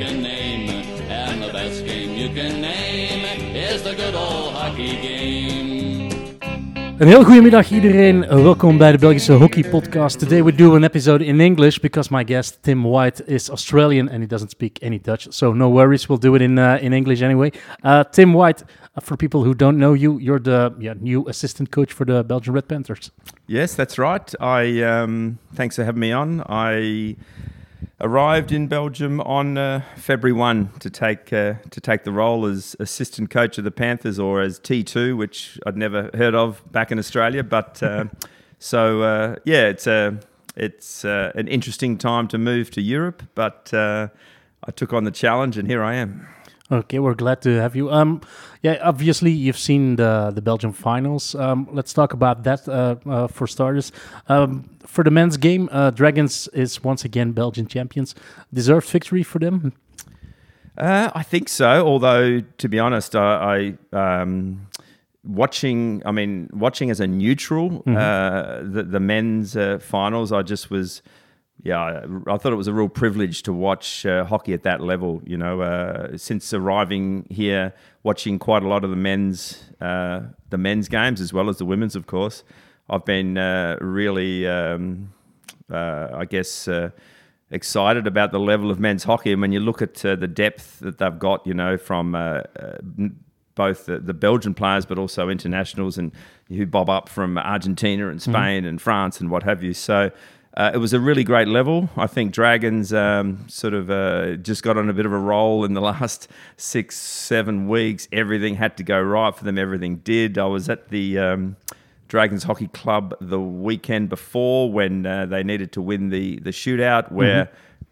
can name. And the best game you can name is the good old hockey game. Een heel goede middag iedereen. Welkom bij de Belgische Hockey Podcast. Today we do an episode in English because my guest Tim White is Australian and he doesn't speak any Dutch. So no worries, we'll do it in uh, in English anyway. Uh, Tim White, uh, for people who don't know you, you're the yeah, new assistant coach for the Belgian Red Panthers. Yes, that's right. I um, thanks for having me on. I arrived in Belgium on uh, February one to take uh, to take the role as assistant coach of the Panthers, or as T two, which I'd never heard of back in Australia. But uh, so uh, yeah, it's a it's uh, an interesting time to move to Europe, but uh, I took on the challenge, and here I am. Okay, we're glad to have you. Um, yeah, obviously you've seen the the Belgian finals. Um, let's talk about that uh, uh, for starters. Um, for the men's game, uh, Dragons is once again Belgian champions. Deserved victory for them. Uh, I think so. Although, to be honest, I, I um, watching. I mean, watching as a neutral uh, the the men's uh, finals. I just was. Yeah, I, I thought it was a real privilege to watch uh, hockey at that level. You know, uh, since arriving here, watching quite a lot of the men's uh, the men's games as well as the women's, of course. I've been uh, really, um, uh, I guess, uh, excited about the level of men's hockey. And when you look at uh, the depth that they've got, you know, from both the, the Belgian players, but also internationals, and who bob up from Argentina and Spain and France and what have you. So. Uh, it was a really great level. I think Dragons um, sort of uh, just got on a bit of a roll in the last six, seven weeks. Everything had to go right for them. Everything did. I was at the um, Dragons Hockey Club the weekend before when uh, they needed to win the the shootout, where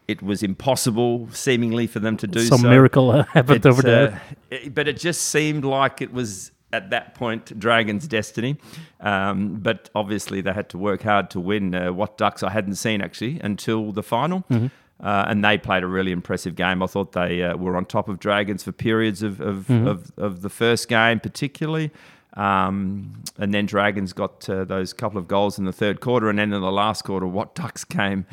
it was impossible, seemingly, for them to do so. Some so. miracle happened over there. uh, it- but it just seemed like it was at that point Dragons' destiny. Um, but obviously, they had to work hard to win. Uh, Watducks I hadn't seen actually until the final. Mm-hmm. Uh, and they played a really impressive game. I thought they uh, were on top of Dragons for periods of, of, Mm-hmm. of, of the first game, particularly. Um, and then Dragons got uh, those couple of goals in the third quarter. And then in the last quarter, Watducks came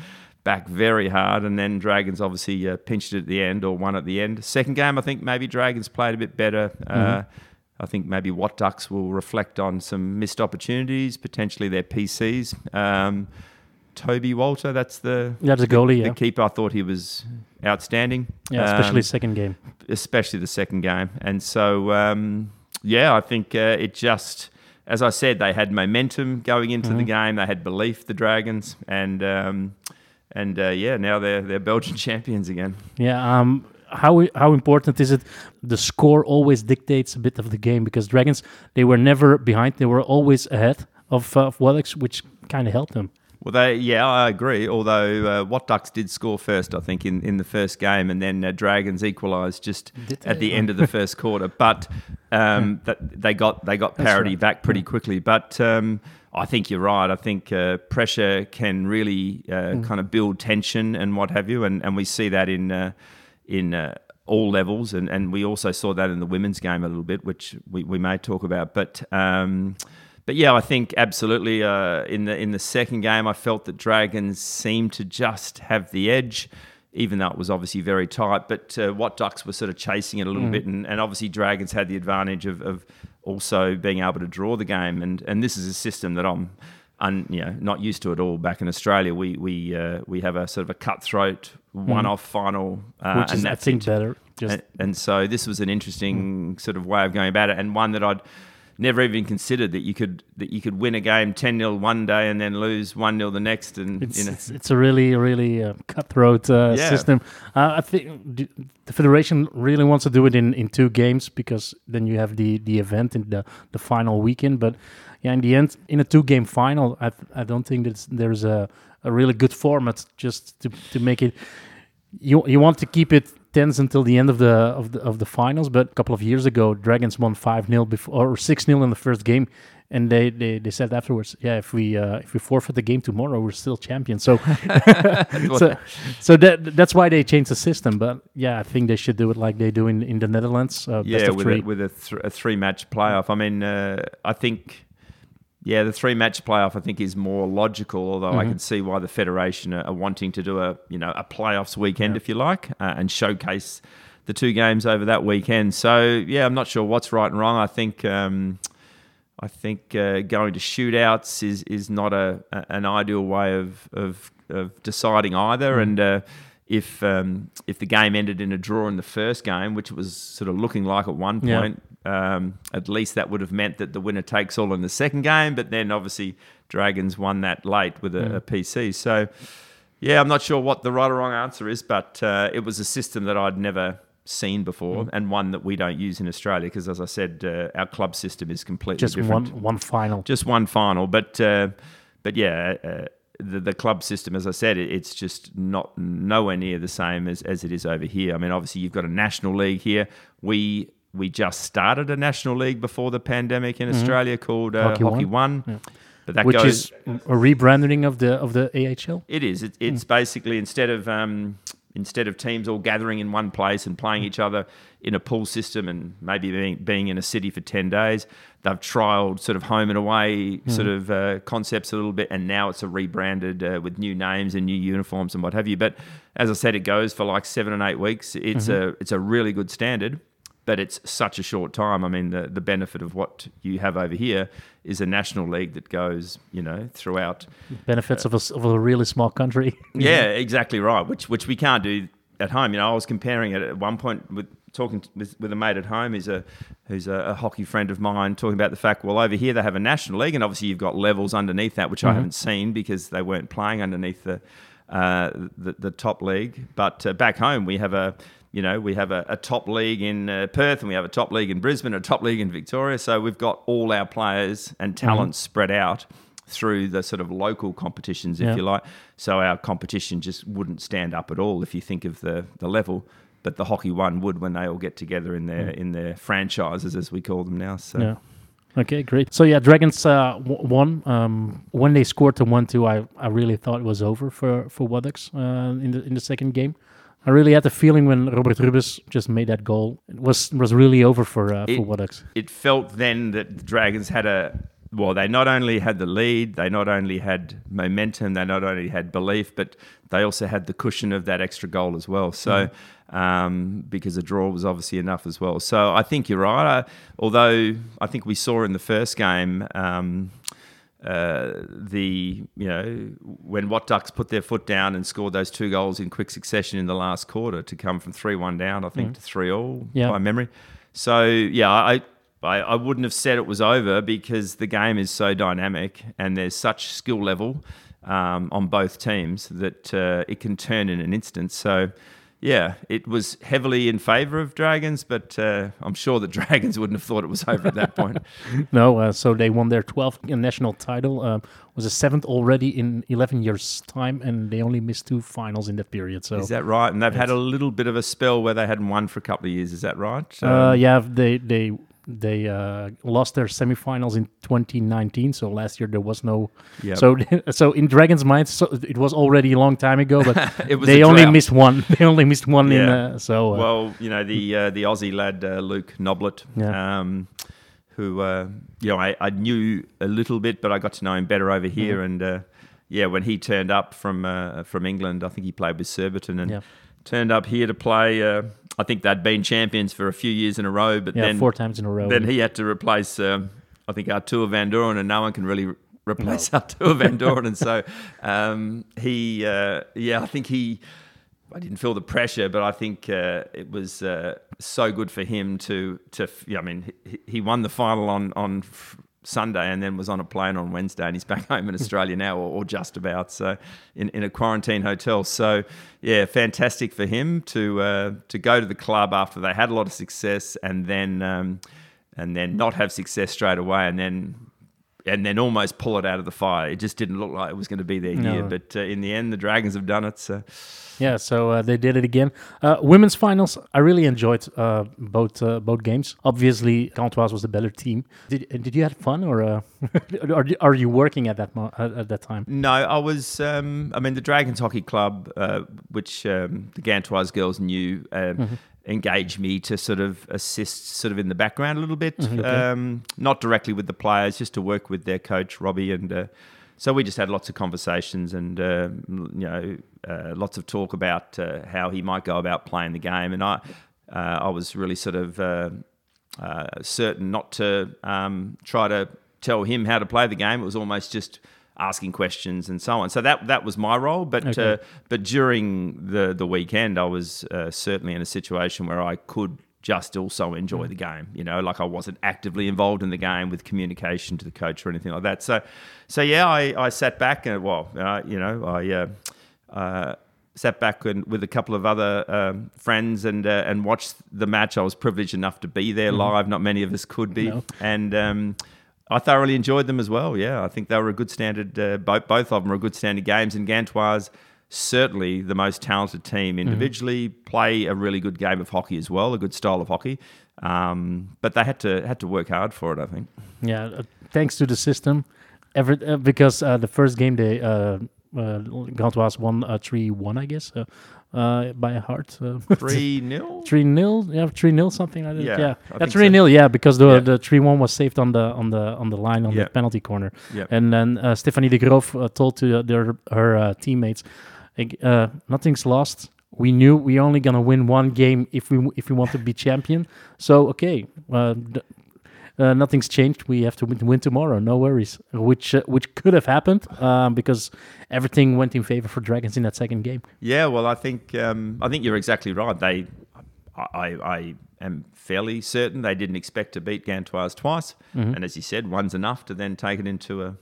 back very hard. And then Dragons obviously uh, pinched it at the end or won at the end. Second game, I think maybe Dragons played a bit better. Uh, I think maybe Watducks will reflect on some missed opportunities, potentially their PCs. Um, Toby Walter, that's the Yeah, the goalie, yeah. the keeper. I thought he was outstanding. Yeah, especially Um, second game. especially the second game. And so, um, yeah, I think uh, it just, as I said, they had momentum going into the game. They had belief, the Dragons, and um, and uh, yeah, now they're they're Belgian champions again. Yeah. Um. How how important is it? The score always dictates a bit of the game because Dragons they were never behind; they were always ahead of uh, of which kind of helped them. Well, they yeah, I agree. Although uh, Watducks did score first, I think in, in the first game, and then uh, Dragons equalised just at the end of the first quarter. But um, that they got they got parity right. back pretty quickly. But um, I think you're right. I think uh, pressure can really uh, kind of build tension and what have you, and, and we see that in uh, in uh, all levels, and, and we also saw that in the women's game a little bit, which we, we may talk about. But um, but yeah, I think absolutely. Uh, in the in the second game, I felt that Dragons seemed to just have the edge, even though it was obviously very tight. But uh, Watducks were sort of chasing it a little bit, and, and obviously Dragons had the advantage of, of also being able to draw the game. And and this is a system that I'm. Un, you know, not used to it all. Back in Australia, we we uh, we have a sort of a cutthroat one-off final, uh, which is, and I think, it. better. Just And, and so this was an interesting sort of way of going about it, and one that I'd never even considered that you could that you could win a game 10-0 one day and then lose 1-0 the next and It's, you know it's, it's a really, really uh, cutthroat uh, Yeah. system. Uh, I think the federation really wants to do it in, in two games because then you have the, the event in the, the final weekend. But yeah, in the end, in a two game final, I, th- I don't think that there's a, a really good format just to, to make it. You you want to keep it tense until the end of the of the of the finals. But a couple of years ago, Dragons won five 0 before or six 0 in the first game, and they, they, they said afterwards, yeah, if we uh, if we forfeit the game tomorrow, we're still champions. So so, so that that's why they changed the system. But yeah, I think they should do it like they do in, in the Netherlands. Uh, yeah, with three. a, with a, th- a three match playoff. I mean, uh, I think yeah, the three match playoff I think is more logical. Although Mm-hmm. I can see why the federation are, wanting to do a you know a playoffs weekend if you like uh, and showcase the two games over that weekend. So yeah, I'm not sure what's right and wrong. I think. Um, I think uh, going to shootouts is is not a, a an ideal way of of, of deciding either. And uh, if um, if the game ended in a draw in the first game, which it was sort of looking like at one Yeah. point, um, at least that would have meant that the winner takes all in the second game. But then obviously Dragons won that late with a, a PC. So yeah, I'm not sure what the right or wrong answer is, but uh, it was a system that I'd never seen before Mm. and one that we don't use in Australia because, as I said, uh, our club system is completely Just different one one final. just one final. But uh, but yeah, uh, the the club system, as I said, it, it's just not nowhere near the same as, as it is over here. I mean, obviously you've got a national league here. We we just started a national league before the pandemic in Australia called uh, Mm-hmm. Hockey Hockey, One. One. But that which goes. is a rebranding of the of the AHL. It is. It, it's Mm. basically instead of um, instead of teams all gathering in one place and playing each other in a pool system and maybe being being in a city for ten days, they've trialed sort of home and away Mm. sort of uh, concepts a little bit, and now it's a rebranded uh, with new names and new uniforms and what have you. But as I said, it goes for like seven and eight weeks. It's Mm-hmm. a it's a really good standard. But it's such a short time. I mean, the, the benefit of what you have over here is a national league that goes, you know, throughout Benefits of a, of a really small country. yeah, exactly right. Which which we can't do at home. You know, I was comparing it at one point with talking with, with a mate at home who's a who's a, a hockey friend of mine, talking about the fact. Well, over here they have a national league, and obviously you've got levels underneath that, which I haven't seen because they weren't playing underneath the uh, the, the top league. But uh, back home we have a you know, we have a, a top league in uh, Perth and we have a top league in Brisbane, a top league in Victoria. So we've got all our players and talents spread out through the sort of local competitions, if Yeah. you like. So our competition just wouldn't stand up at all if you think of the, the level. But the hockey one would when they all get together in their in their franchises, as we call them now. So Yeah. Okay, great. So yeah, Dragons uh, w- won. Um, when they scored the one-two, I, I really thought it was over for for Watducks uh, in the in the second game. I really had the feeling when Robert Rubens just made that goal, it was was really over for uh, It- for Watducks. it felt then that the Dragons had a well, they not only had the lead, they not only had momentum, they not only had belief, but they also had the cushion of that extra goal as well. So, um, because a draw was obviously enough as well. So, I think you're right. Uh, although I think we saw in the first game. Um, uh, the you know when Watducks put their foot down and scored those two goals in quick succession in the last quarter to come from three one down, I think to three all Yeah. by memory. So yeah, I, I I wouldn't have said it was over because the game is so dynamic and there's such skill level um, on both teams that uh, it can turn in an instant. So. Yeah, it was heavily in favour of Dragons, but uh, I'm sure the Dragons wouldn't have thought it was over at that point. No, uh, so they won their 12th national title. Uh, was a seventh already in 11 years' time, and they only missed two finals in that period. So Is that right? And they've had a little bit of a spell where they hadn't won for a couple of years. Is that right? Uh, Um, yeah, they they they uh, lost their semifinals in 2019. So last year there was no. Yep. So so in Dragons' minds, so it was already a long time ago, but It was they only drought. missed one. They only missed one in. Yeah. Uh, so uh, Well, you know the uh, the Aussie lad uh, Luke Noblet, Yeah. um, who uh, you know I, I knew a little bit, but I got to know him better over Mm-hmm. here. And uh, yeah, when he turned up from uh, from England, I think he played with Surbiton and Yeah. turned up here to play. I think they'd been champions for a few years in a row, but yeah, then four times in a row. then he had to replace, um, I think, Arthur Van Doren, and no one can really re- replace Arthur Van Doren. And so um, he, uh, yeah, I think he, I didn't feel the pressure, but I think uh, it was uh, so good for him to, to yeah, I mean, he, he won the final on, on Sunday and then was on a plane on Wednesday and he's back home in Australia now or, or just about so in, in a quarantine hotel. So yeah fantastic for him to uh, to go to the club after they had a lot of success and then um, and then not have success straight away and then and then almost pull it out of the fire it just didn't look like it was going to be their No. year but uh, in the end the Dragons have done it so Yeah, so uh, they did it again. Uh, women's finals, I really enjoyed uh, both uh, both games. Obviously, Gantoise was the better team. Did did you have fun, or uh, are you- are you working at that mo- at, at that time? No, I was. Um, I mean, the Dragons Hockey Club, uh, which um, the Gantoise girls knew, um, engaged me to sort of assist sort of in the background a little bit, um, not directly with the players, just to work with their coach Robbie, and uh, so we just had lots of conversations and uh, you know uh, lots of talk about uh, how he might go about playing the game, and I uh, I was really sort of uh, uh, certain not to um, try to tell him how to play the game. It was almost just asking questions and so on. So that that was my role. But Okay. uh, but during the the weekend, I was uh, certainly in a situation where I could just also enjoy the game. You know, like I wasn't actively involved in the game with communication to the coach or anything like that. So so yeah, I, I sat back and well, uh, you know, I. Uh, uh, Sat back and with a couple of other um, friends and uh, and watched the match. I was privileged enough to be there live. Not many of us could be, No. and um, I thoroughly enjoyed them as well. Yeah, I think they were a good standard. Uh, both both of them were a good standard games, and Gantoise certainly the most talented team individually. Play a really good game of hockey as well, a good style of hockey. Um, but they had to had to work hard for it. I think. Yeah, uh, thanks to the system, every uh, because uh, the first game they uh, uh, Gantoise won uh, three one, I guess, uh, by a heart. Uh, Three 0 Three nil, yeah, three nil, something like that. Yeah, yeah, three so. nil, yeah, because the Yeah. the three one was saved on the on the on the line on Yeah. the penalty corner, Yeah. and then uh, Stephanie de Groof uh, told to uh, their her uh, teammates, uh, "Nothing's lost. We knew we only gonna win one game if we if we want to be champion. So okay, uh, nothing's changed. We have to win, tomorrow. No worries. Which uh, which could have happened um, because everything went in favor for Dragons in that second game. Yeah, well, I think um, I think you're exactly right. They, I, I am fairly certain they didn't expect to beat Gantoise twice, and as you said, one's enough to then take it into a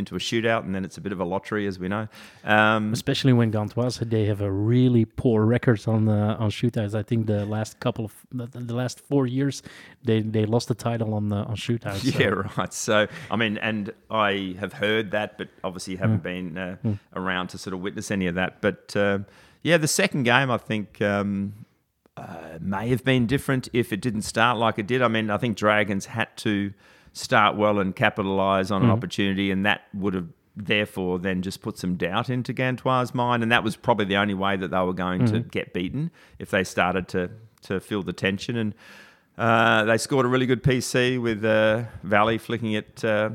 into a shootout, and then it's a bit of a lottery, as we know. Um, especially when Gantoise they have a really poor record on uh, on shootouts. I think the last couple of the, the last four years they they lost the title on the on shootouts. so- Yeah, right. So, I mean, and I have heard that, but obviously haven't been uh, around to sort of witness any of that. But um, yeah, the second game, I think, um, uh, may have been different if it didn't start like it did. I mean, I think Dragons had to start well and capitalize on an opportunity, and that would have therefore then just put some doubt into Gantoise's mind, and that was probably the only way that they were going to get beaten if they started to to feel the tension and. Uh, they scored a really good PC with uh, Valley flicking it uh,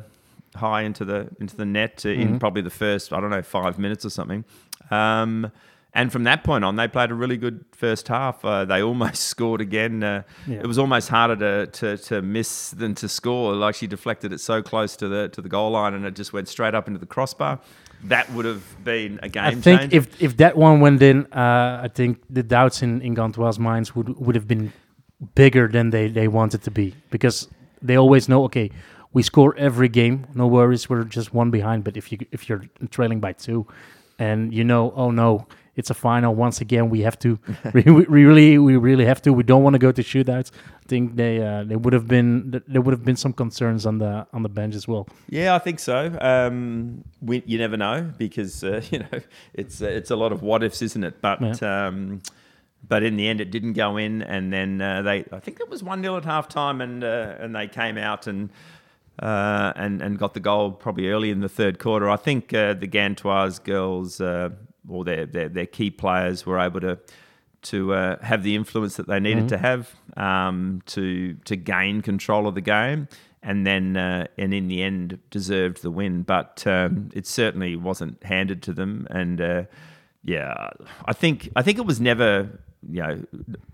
high into the into the net uh, in probably the first I don't know five minutes or something. Um, and from that point on, they played a really good first half. Uh, they almost scored again. Uh, Yeah. It was almost harder to, to to miss than to score. Like she deflected it so close to the to the goal line, and it just went straight up into the crossbar. That would have been a game I think changer. if if that one went in, uh, I think the doubts in in Gantoise's minds would would have been bigger than they they wanted to be because they always know okay. We score every game, no worries. We're just one behind. But if you if you're trailing by two, and you know, oh no, it's a final. Once again, we have to. we, we really, we really have to. We don't want to go to shootouts. I think they uh, they would have been there would have been some concerns on the on the bench as well. Yeah, I think so. Um, we, you never know because uh, you know it's uh, it's a lot of what ifs, isn't it? But um, but in the end, it didn't go in, and then uh, they I think it was one 0 at half time, and uh, and they came out and. Uh, and and got the goal probably early in the third quarter. I think uh, the Gantoise girls uh, or their, their their key players were able to to uh, have the influence that they needed to have um, to to gain control of the game, and then uh, and in the end deserved the win. But um, it certainly wasn't handed to them, and uh, yeah, I think I think it was never you know,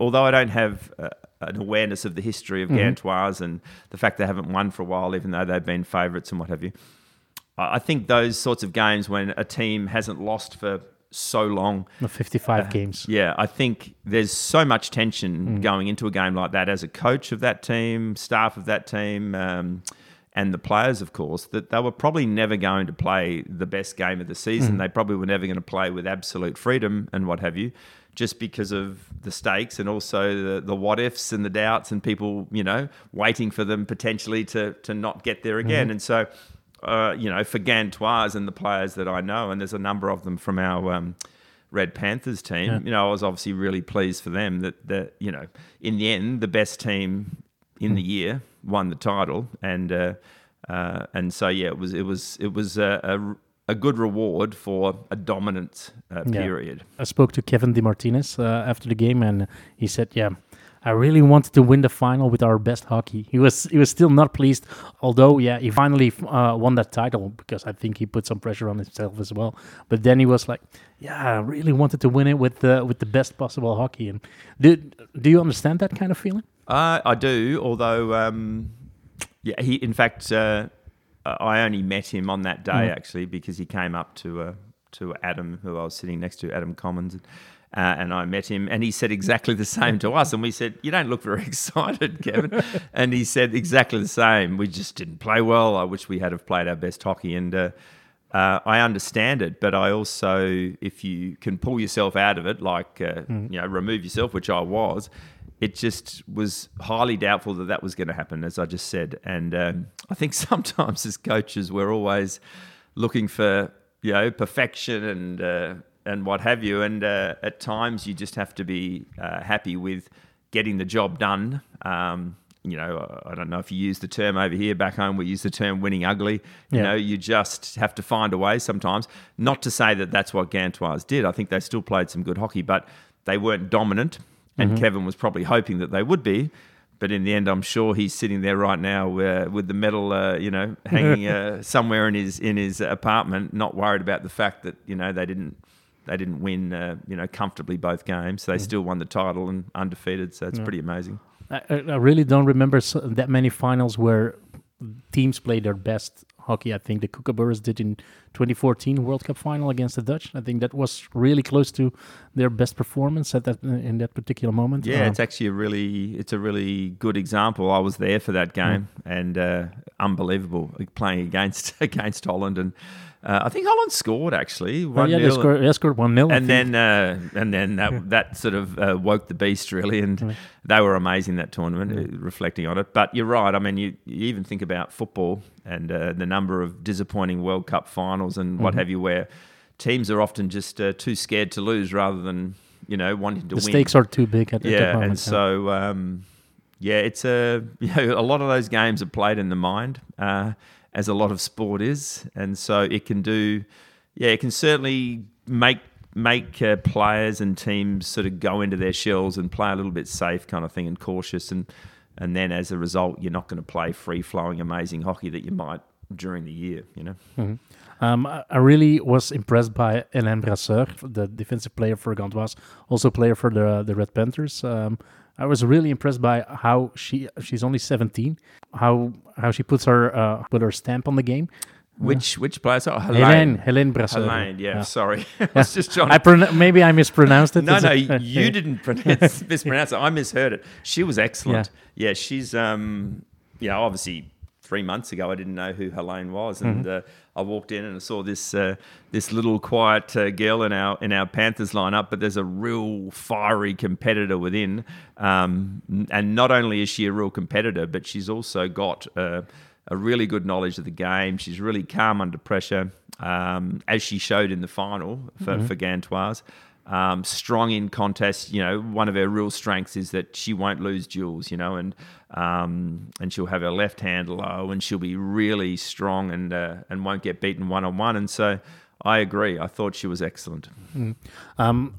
although I don't have uh, an awareness of the history of Gantoise and the fact they haven't won for a while, even though they've been favourites and what have you. I think those sorts of games when a team hasn't lost for so long The 55 uh, games. yeah, I think there's so much tension mm. going into a game like that as a coach of that team, staff of that team, um, and the players, of course, that they were probably never going to play the best game of the season. Mm. They probably were never going to play with absolute freedom and what have you, just because of the stakes and also the, the what ifs and the doubts and people, you know, waiting for them potentially to to not get there mm-hmm. again. And so uh, you know, for Gantoise and the players that I know, and there's a number of them from our um, Red Panthers team. Yeah. You know, I was obviously really pleased for them that that you know, in the end, the best team in the year won the title, and uh, uh, and so yeah, it was it was it was a, a, a good reward for a dominant uh, Yeah. period. I spoke to Kevin Di Martinez uh, after the game, and he said, "Yeah, I really wanted to win the final with our best hockey. He was he was still not pleased, although yeah, he finally uh, won that title because I think he put some pressure on himself as well. But then he was like, yeah, I really wanted to win it with the with the best possible hockey. And do do you understand that kind of feeling? Uh, I do, although um, yeah, he in fact uh, I only met him on that day Mm. actually because he came up to uh, to Adam, who I was sitting next to, Adam Commens. Uh, and I met him, and he said exactly the same to us. And we said, "You don't look very excited, Kevin." and he said exactly the same. We just didn't play well. I wish we had have played our best hockey. And uh, uh, I understand it, but I also, if you can pull yourself out of it, like uh, you know, remove yourself, which I was, it just was highly doubtful that that was going to happen, as I just said. And um, I think sometimes as coaches, we're always looking for you know perfection and uh, and what have you. And uh, at times, you just have to be uh, happy with getting the job done. Um, you know, I don't know if you use the term over here. Back home, we use the term "winning ugly." You Yeah. know, you just have to find a way sometimes. Not to say that that's what Gantoise did. I think they still played some good hockey, but they weren't dominant. And Kevin was probably hoping that they would be. But in the end, I'm sure he's sitting there right now uh, with the medal, uh, you know, hanging uh, somewhere in his in his apartment, not worried about the fact that you know they didn't they didn't win, uh, you know, comfortably both games. They still won the title and undefeated. So it's pretty amazing. I, I really don't remember that many finals where teams played their best hockey. I think the Kookaburras did in 2014 World Cup final against the Dutch. I think that was really close to their best performance at that in that particular moment. Yeah, it's actually a really it's a really good example. I was there for that game and uh, unbelievable playing against against Holland and uh, I think Holland scored actually oh, one yeah, they scored, they scored one 0 and then uh, and then that that sort of uh, woke the beast really, and they were amazing that tournament. uh, Reflecting on it, but you're right. I mean, you, you even think about football and uh, the number of disappointing World Cup finals and what have you, where teams are often just uh, too scared to lose rather than you know wanting to the win. stakes are too big at, at that yeah, moment. and so um, yeah, it's a you know, a lot of those games are played in the mind, uh, as a lot of sport is, and so it can do. Yeah, it can certainly make make uh, players and teams sort of go into their shells and play a little bit safe, kind of thing, and cautious, and and then as a result, you're not going to play free flowing, amazing hockey that you might during the year. You know. Um, I really was impressed by Hélène Brasseur, the defensive player for Gantoise, also player for the the Red Panthers. Um, I was really impressed by how she she's only 17, how how she puts her uh, put her stamp on the game. Which which players? Oh, Hélène, Hélène Brasseur. Helene, yeah, sorry. I was just trying I to pron- maybe I mispronounced it. No, no, it- you didn't pronounce, mispronounce it. I misheard it. She was excellent. Yeah, she's um, know, obviously three months ago I didn't know who Helene was, and uh, I walked in and I saw this uh, this little quiet uh, girl in our in our Panthers lineup, but there's a real fiery competitor within, um, and not only is she a real competitor, but she's also got. Uh, a really good knowledge of the game. She's really calm under pressure, um, as she showed in the final for, for Gantoise. Um, strong in contest. You know, one of her real strengths is that she won't lose duels. You know, and um, and she'll have her left hand low, and she'll be really strong and uh, and won't get beaten one on one. And so, I agree. I thought she was excellent. Um,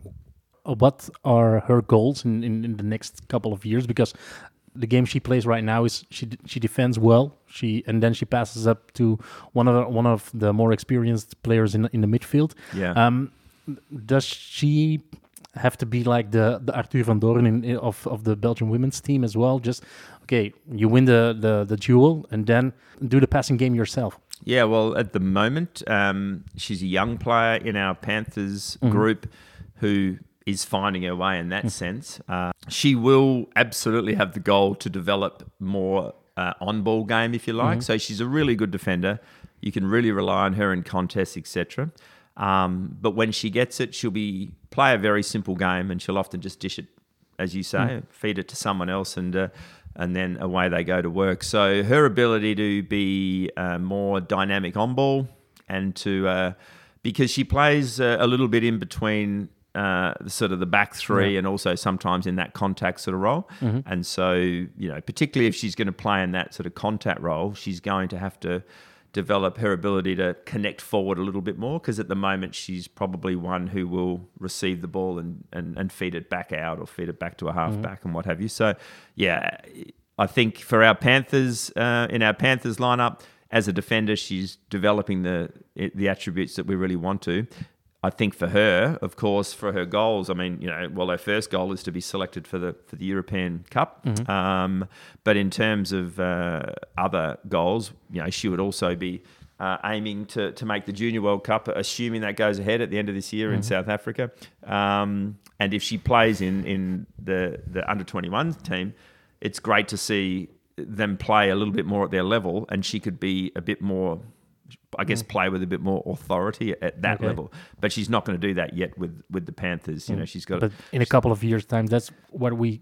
what are her goals in, in, in the next couple of years? Because the game she plays right now is she she defends well. She and then she passes up to one of the, one of the more experienced players in the- in the midfield. Yeah. Um, does she have to be like the the Arthur Van Doren in, in- of of the Belgian women's team as well? Just okay, you win the the the duel and then do the passing game yourself. Yeah, well, at the moment, um, she's a young player in our Panthers group who is finding her way in that sense. Uh, she will absolutely have the goal to develop more uh, on-ball game, if you like. So she's a really good defender. You can really rely on her in contests, etc. Um, but when she gets it, she'll be play a very simple game, and she'll often just dish it as you say, feed it to someone else, and uh, and then away they go to work. So her ability to be uh, more dynamic on ball and to uh, because she plays uh, a little bit in between. Uh, sort of the back three, and also sometimes in that contact sort of role, and so you know, particularly if she's going to play in that sort of contact role, she's going to have to develop her ability to connect forward a little bit more because at the moment she's probably one who will receive the ball and, and, and feed it back out or feed it back to a halfback mm-hmm. and what have you. So, yeah, I think for our Panthers, uh, in our Panthers lineup, as a defender, she's developing the the attributes that we really want to. I think for her, of course, for her goals, I mean, you know, well, her first goal is to be selected for the for the European Cup. Mm-hmm. Um, but in terms of uh, other goals, you know, she would also be uh, aiming to to make the Junior World Cup, assuming that goes ahead at the end of this year mm-hmm. in South Africa. Um, and if she plays in in the the under twenty one team, it's great to see them play a little bit more at their level, and she could be a bit more I guess, mm. play with a bit more authority at that okay. level. But she's not going to do that yet with with the Panthers. You mm. know, she's got. But in a couple of years' time, that's what we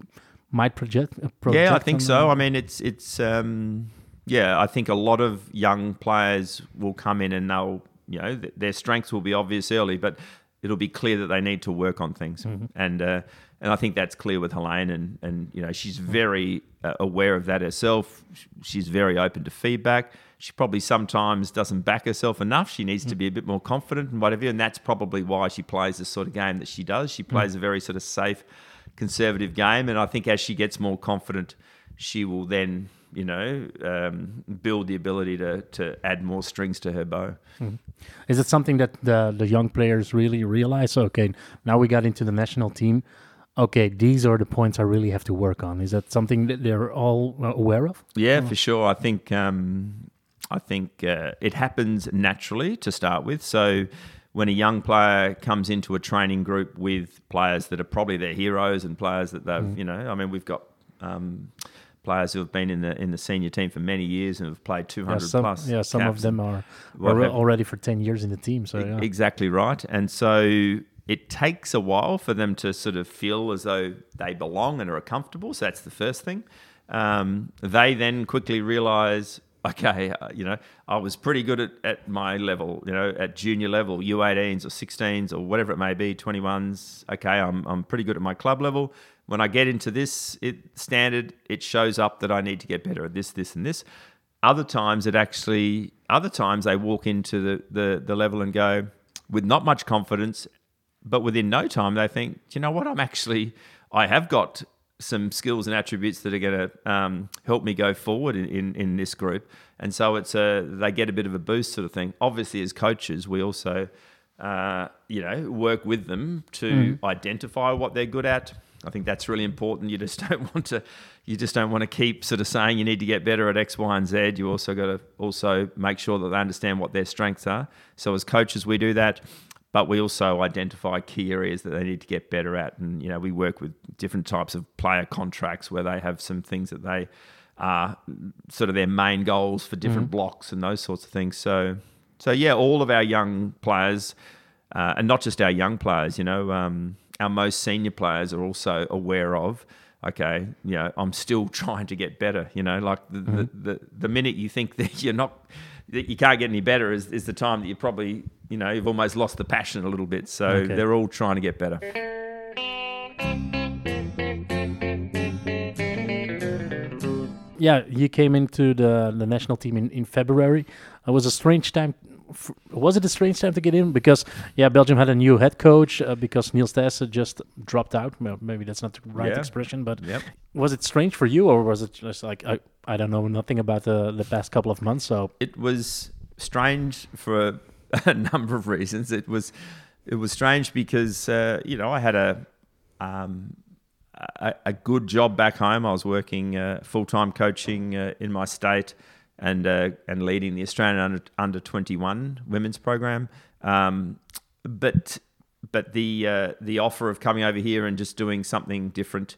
might project. Uh, project yeah, I think so. I mean, it's it's um, yeah. I think a lot of young players will come in and they'll you know th- their strengths will be obvious early, but it'll be clear that they need to work on things mm-hmm. and. Uh, and I think that's clear with Helene, and and you know she's mm. very uh, aware of that herself. She's very open to feedback she probably sometimes doesn't back herself enough. She needs to be a bit more confident and whatever. And that's probably why she plays the sort of game that she does. She plays mm. a very sort of safe, conservative game. And I think as she gets more confident, she will then, you know, um, build the ability to, to add more strings to her bow. Mm. Is it something that the, the young players really realize? Okay, now we got into the national team okay, these are the points I really have to work on. Is that something that they're all aware of? Yeah, oh. for sure. I think um, I think uh, it happens naturally to start with. So when a young player comes into a training group with players that are probably their heroes and players that they've, mm. you know, I mean, we've got um, players who have been in the in the senior team for many years and have played 200 yeah, some, plus. Yeah, some of them are, are already for 10 years in the team. So yeah. exactly right, and so it takes a while for them to sort of feel as though they belong and are comfortable. So that's the first thing. Um, they then quickly realise okay, uh, you know, I was pretty good at, at my level, you know, at junior level, U18s or 16s or whatever it may be, 21s. Okay, I'm, I'm pretty good at my club level. When I get into this it, standard, it shows up that I need to get better at this, this, and this. Other times, it actually, other times they walk into the, the, the level and go with not much confidence, but within no time they think, you know what, I'm actually, I have got some skills and attributes that are going to um, help me go forward in, in, in, this group. And so it's a, they get a bit of a boost sort of thing. Obviously, as coaches, we also, uh, you know, work with them to mm. identify what they're good at. I think that's really important. You just don't want to, you just don't want to keep sort of saying you need to get better at X, Y, and Z. You also got to also make sure that they understand what their strengths are. So as coaches, we do that but we also identify key areas that they need to get better at. And, you know, we work with different types of player contracts where they have some things that they are sort of their main goals for different mm-hmm. blocks and those sorts of things. So, so yeah, all of our young players, uh, and not just our young players, you know, um, our most senior players are also aware of, okay, you know, I'm still trying to get better, you know, like the, mm-hmm. the, the, the minute you think that you're not, that you can't get any better is, is the time that you probably you know you've almost lost the passion a little bit. So okay. they're all trying to get better. Yeah, you came into the the national team in, in February. It was a strange time. Was it a strange time to get in? Because yeah, Belgium had a new head coach uh, because Niels Thijssen just dropped out. Well, maybe that's not the right yeah. expression, but yep. was it strange for you, or was it just like I, I don't know nothing about the the past couple of months? So it was strange for a number of reasons. It was it was strange because uh, you know I had a, um, a, a good job back home. I was working uh, full time coaching uh, in my state and uh, and leading the Australian under under twenty one women's program. Um, but but the uh, the offer of coming over here and just doing something different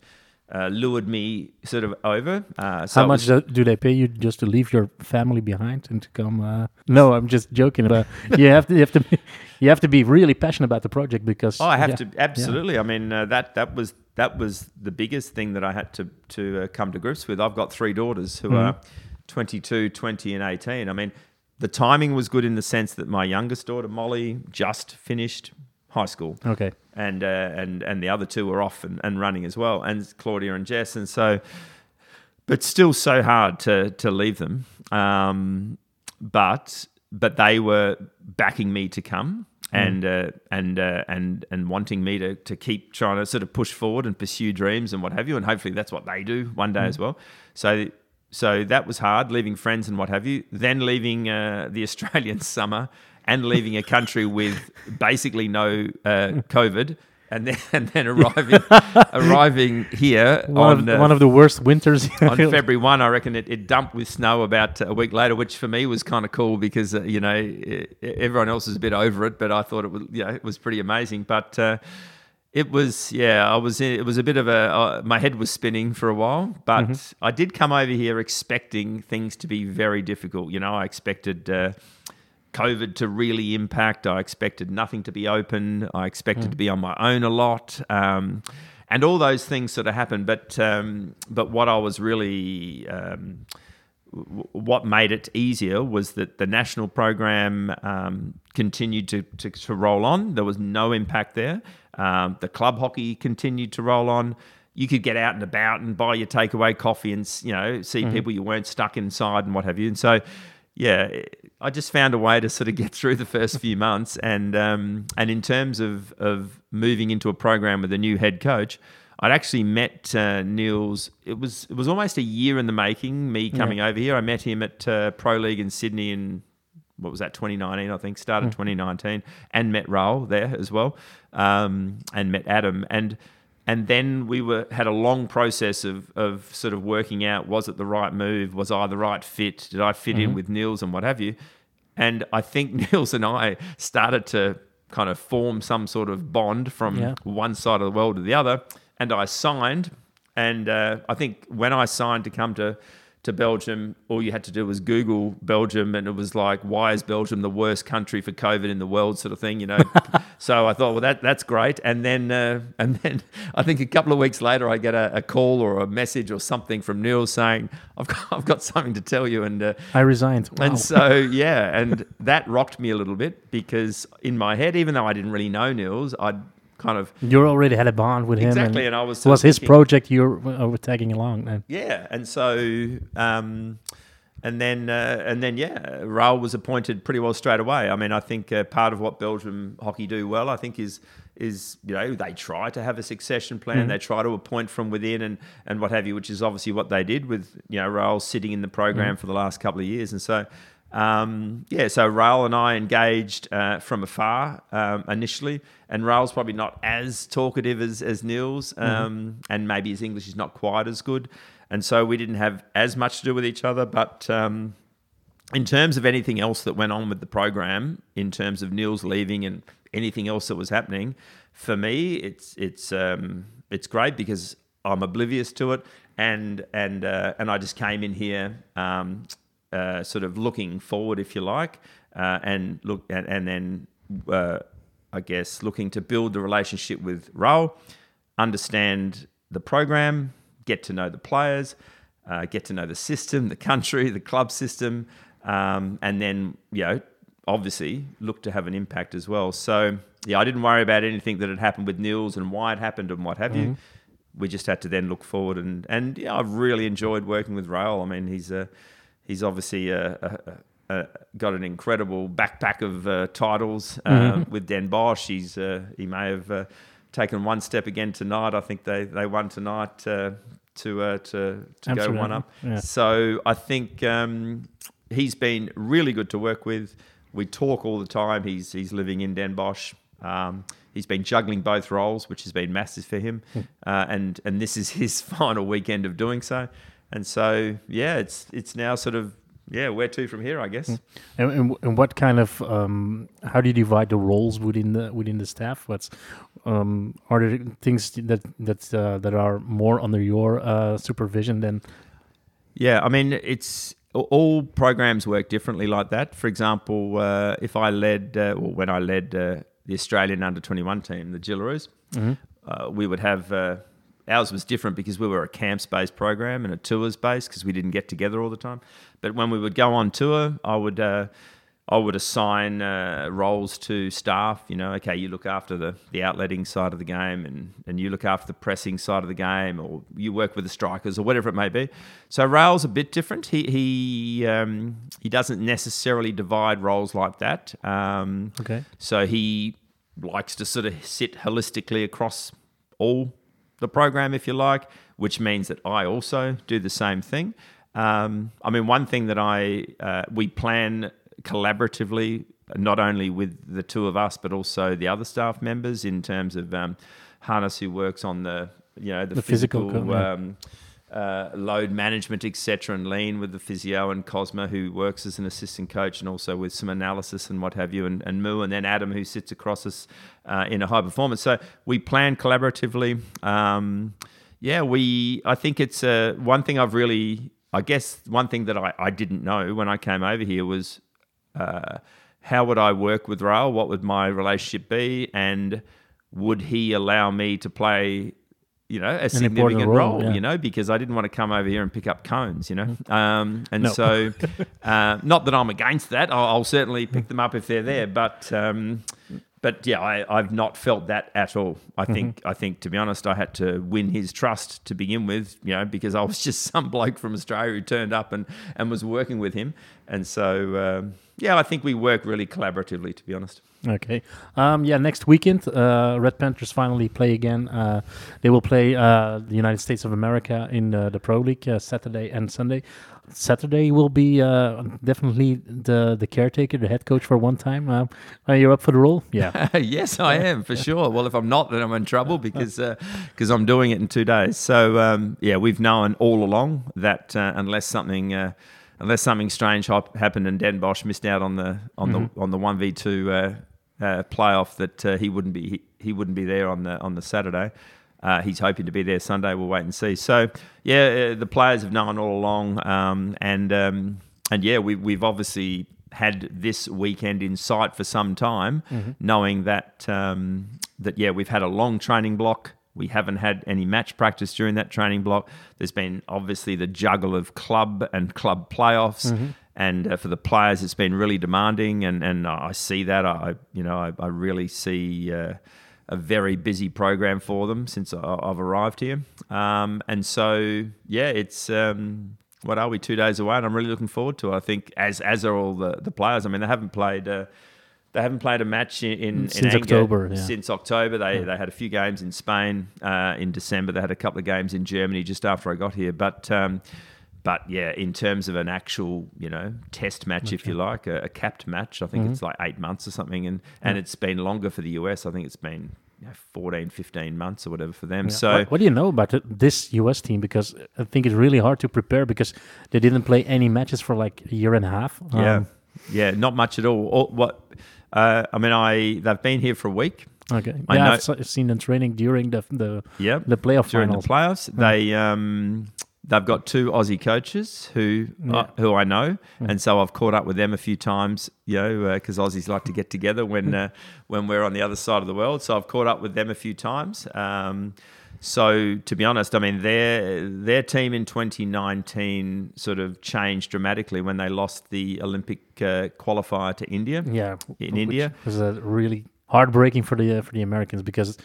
uh, lured me sort of over. Uh, so How much was, do they pay you just to leave your family behind and to come? Uh, no, I'm just joking. But you have to, you have to, be, you have to be really passionate about the project because. Oh, I have yeah, to absolutely. Yeah. I mean, uh, that that was that was the biggest thing that I had to to uh, come to grips with. I've got three daughters who mm-hmm. are 22, 20, and 18. I mean, the timing was good in the sense that my youngest daughter Molly just finished high school. Okay. And uh, and and the other two were off and, and running as well, and Claudia and Jess, and so, but still so hard to to leave them. Um, but but they were backing me to come and uh, and uh, and and wanting me to to keep trying to sort of push forward and pursue dreams and what have you, and hopefully that's what they do one day as well. So so that was hard, leaving friends and what have you. Then leaving uh, the Australian summer and leaving a country with basically no uh, COVID. And then, and then arriving, arriving here One, on of, uh, one of the worst winters. on February 1, I reckon it, it dumped with snow about a week later, which for me was kind of cool because, uh, you know, everyone else is a bit over it, but I thought it was, you know, it was pretty amazing. But uh, it was, yeah, I was, in, it was a bit of a, uh, my head was spinning for a while, but I did come over here expecting things to be very difficult. You know, I expected, uh, COVID to really impact. I expected nothing to be open. I expected to be on my own a lot, um, and all those things sort of happened. But um, but what I was really um, w- what made it easier was that the national program um, continued to, to, to roll on. There was no impact there. Um, the club hockey continued to roll on. You could get out and about and buy your takeaway coffee and you know see people you weren't stuck inside and what have you. And so, yeah, I just found a way to sort of get through the first few months. And um, and in terms of of moving into a program with a new head coach, I'd actually met uh, Niels. It was it was almost a year in the making. Me coming over here, I met him at uh, Pro League in Sydney in what was that 2019? I think started 2019, and met Raoul there as well, um, and met Adam and. And then we were had a long process of, of sort of working out was it the right move? Was I the right fit? Did I fit in with Niels and what have you? And I think Niels and I started to kind of form some sort of bond from Yeah. one side of the world to the other. And I signed. And uh, I think when I signed to come to, to Belgium, all you had to do was Google Belgium, and it was like, why is Belgium the worst country for COVID in the world, sort of thing, you know? so I thought, well, that that's great. And then, uh, and then I think a couple of weeks later, I get a, a call or a message or something from Neil saying, I've got, I've got something to tell you. And uh, I resigned. Wow. and so, yeah, and that rocked me a little bit because in my head, even though I didn't really know Niels, I'd kind of, you already had a bond with him. Exactly, and I was was his thinking- project you were, uh, tagging along. And yeah. And so, um, and then, uh, and then, yeah, Raoul was appointed pretty well straight away. I mean, I think uh, part of what Belgium hockey do well, I think, is is you know they try to have a succession plan. They try to appoint from within and and what have you, which is obviously what they did with you know Raoul sitting in the program for the last couple of years. And so, um, yeah, so Raoul and I engaged uh, from afar um, initially, and Raoul's probably not as talkative as as Niels, um, and maybe his English is not quite as good, and so we didn't have as much to do with each other. But um, in terms of anything else that went on with the program, in terms of Niels leaving and anything else that was happening, for me, it's it's um, it's great because I'm oblivious to it, and and uh, and I just came in here, um, uh, sort of looking forward, if you like, uh, and look and, and then uh, I guess looking to build the relationship with Raoul, understand the program, get to know the players, uh, get to know the system, the country, the club system, um, and then you know obviously look to have an impact as well. So yeah, I didn't worry about anything that had happened with Niels and why it happened and what have you. We just had to then look forward and and yeah, I've really enjoyed working with Raoul. I mean, he's a he's obviously a, a, a, got an incredible backpack of uh, titles uh, with Den Bosch. He's uh, he may have uh, taken one step again tonight. I think they they won tonight uh, to uh, to to go one up. yeah. So I think um, he's been really good to work with. We talk all the time. He's he's living in Den Bosch. Um, he's been juggling both roles, which has been massive for him. Hmm. Uh, and and this is his final weekend of doing so. And so yeah, it's it's now sort of yeah, where to from here, I guess. And, and, and what kind of um, how do you divide the roles within the within the staff? What's um, are there things that that uh, that are more under your uh, supervision than? Yeah, I mean, it's all programs work differently like that. For example, uh, if I led, uh, or when I led uh, the Australian under 21 team, the Jillaroos, uh, we would have, uh, ours was different because we were a camps based program and a tours based because we didn't get together all the time. But when we would go on tour, I would. Uh, I would assign uh, roles to staff. You know, okay, you look after the, the outletting side of the game, and, and you look after the pressing side of the game, or you work with the strikers, or whatever it may be. So Raoul's a bit different. He he um, he doesn't necessarily divide roles like that. Um, Okay. So he likes to sort of sit holistically across all the program, if you like, which means that I also do the same thing. Um, I mean, one thing that I uh, we plan collaboratively, not only with the two of us, but also the other staff members in terms of um, Harness, who works on the you know the, The physical physical, co- yeah. Uh, load management, etc., and lean with the physio and Cosma, who works as an assistant coach and also with some analysis and what have you, and, and Moo, and then Adam, who sits across us uh, in a high performance. So we plan collaboratively. Um, yeah, we. I think it's uh, one thing I've really. I guess one thing that I, I didn't know when I came over here was uh, how would I work with Raoul? What would my relationship be? And would he allow me to play, you know, a significant role, role? yeah. You know, because I didn't want to come over here and pick up cones. You know, um, and No. so uh, not that I'm against that. I'll, I'll certainly pick them up if they're there, but. Um, but yeah, I, I've not felt that at all. I think I think to be honest, I had to win his trust to begin with, you know, because I was just some bloke from Australia who turned up and, and was working with him. And so um, yeah, I think we work really collaboratively, to be honest. Okay. Um, yeah, next weekend, uh, Red Panthers finally play again. Uh, they will play uh, the United States of America in uh, the Pro League uh, Saturday and Sunday. Saturday will be uh, definitely the the caretaker, the head coach for one time. Uh, are you up for the role? Yeah. yes, I am for sure. Well, if I'm not, then I'm in trouble because because I'm doing it in two days. So um, yeah, we've known all along that uh, unless something uh, unless something strange hap- happened and Den Bosch missed out on the on the on the one v two uh, uh, playoff, that uh, he wouldn't be he, he wouldn't be there on the on the Saturday. Uh, he's hoping to be there Sunday. We'll wait and see. So, yeah, uh, the players have known all along, um, and um, and yeah, we, we've obviously had this weekend in sight for some time, knowing that um, that yeah, we've had a long training block. We haven't had any match practice during that training block. There's been obviously the juggle of club and club playoffs. And uh, for the players, it's been really demanding, and, and I see that. I you know I, I really see uh, a very busy program for them since I- I've arrived here. Um, and so, yeah, it's um, what are we two days away, and I'm really looking forward to it. I think as as are all the, the players. I mean, they haven't played. Uh, they haven't played a match in, in Since in October, yeah. Since October, they they had a few games in Spain. Uh, in December, they had a couple of games in Germany just after I got here. But um, but yeah, in terms of an actual you know test match, if you like, a, a capped match, I think Mm-hmm. it's like eight months or something, and and it's been longer for the US. I think it's been you know, 14, 15 months or whatever for them. So what, what do you know about this US team? Because I think it's really hard to prepare because they didn't play any matches for like a year and a half. yeah, Um, yeah, not much at all. All- what uh, I mean, I they've been here for a week. okay. I yeah, know- I've seen them training during the the Yeah, the playoff during finals. the playoffs. They um, they've got two Aussie coaches who uh, who I know, and so I've caught up with them a few times. You know, because Aussies like to get together when uh, when we're on the other side of the world. So I've caught up with them a few times. Um, so to be honest, I mean their their team in 2019 sort of changed dramatically when they lost the Olympic uh, qualifier to India. yeah, in India. was uh, really heartbreaking for the uh, for the Americans because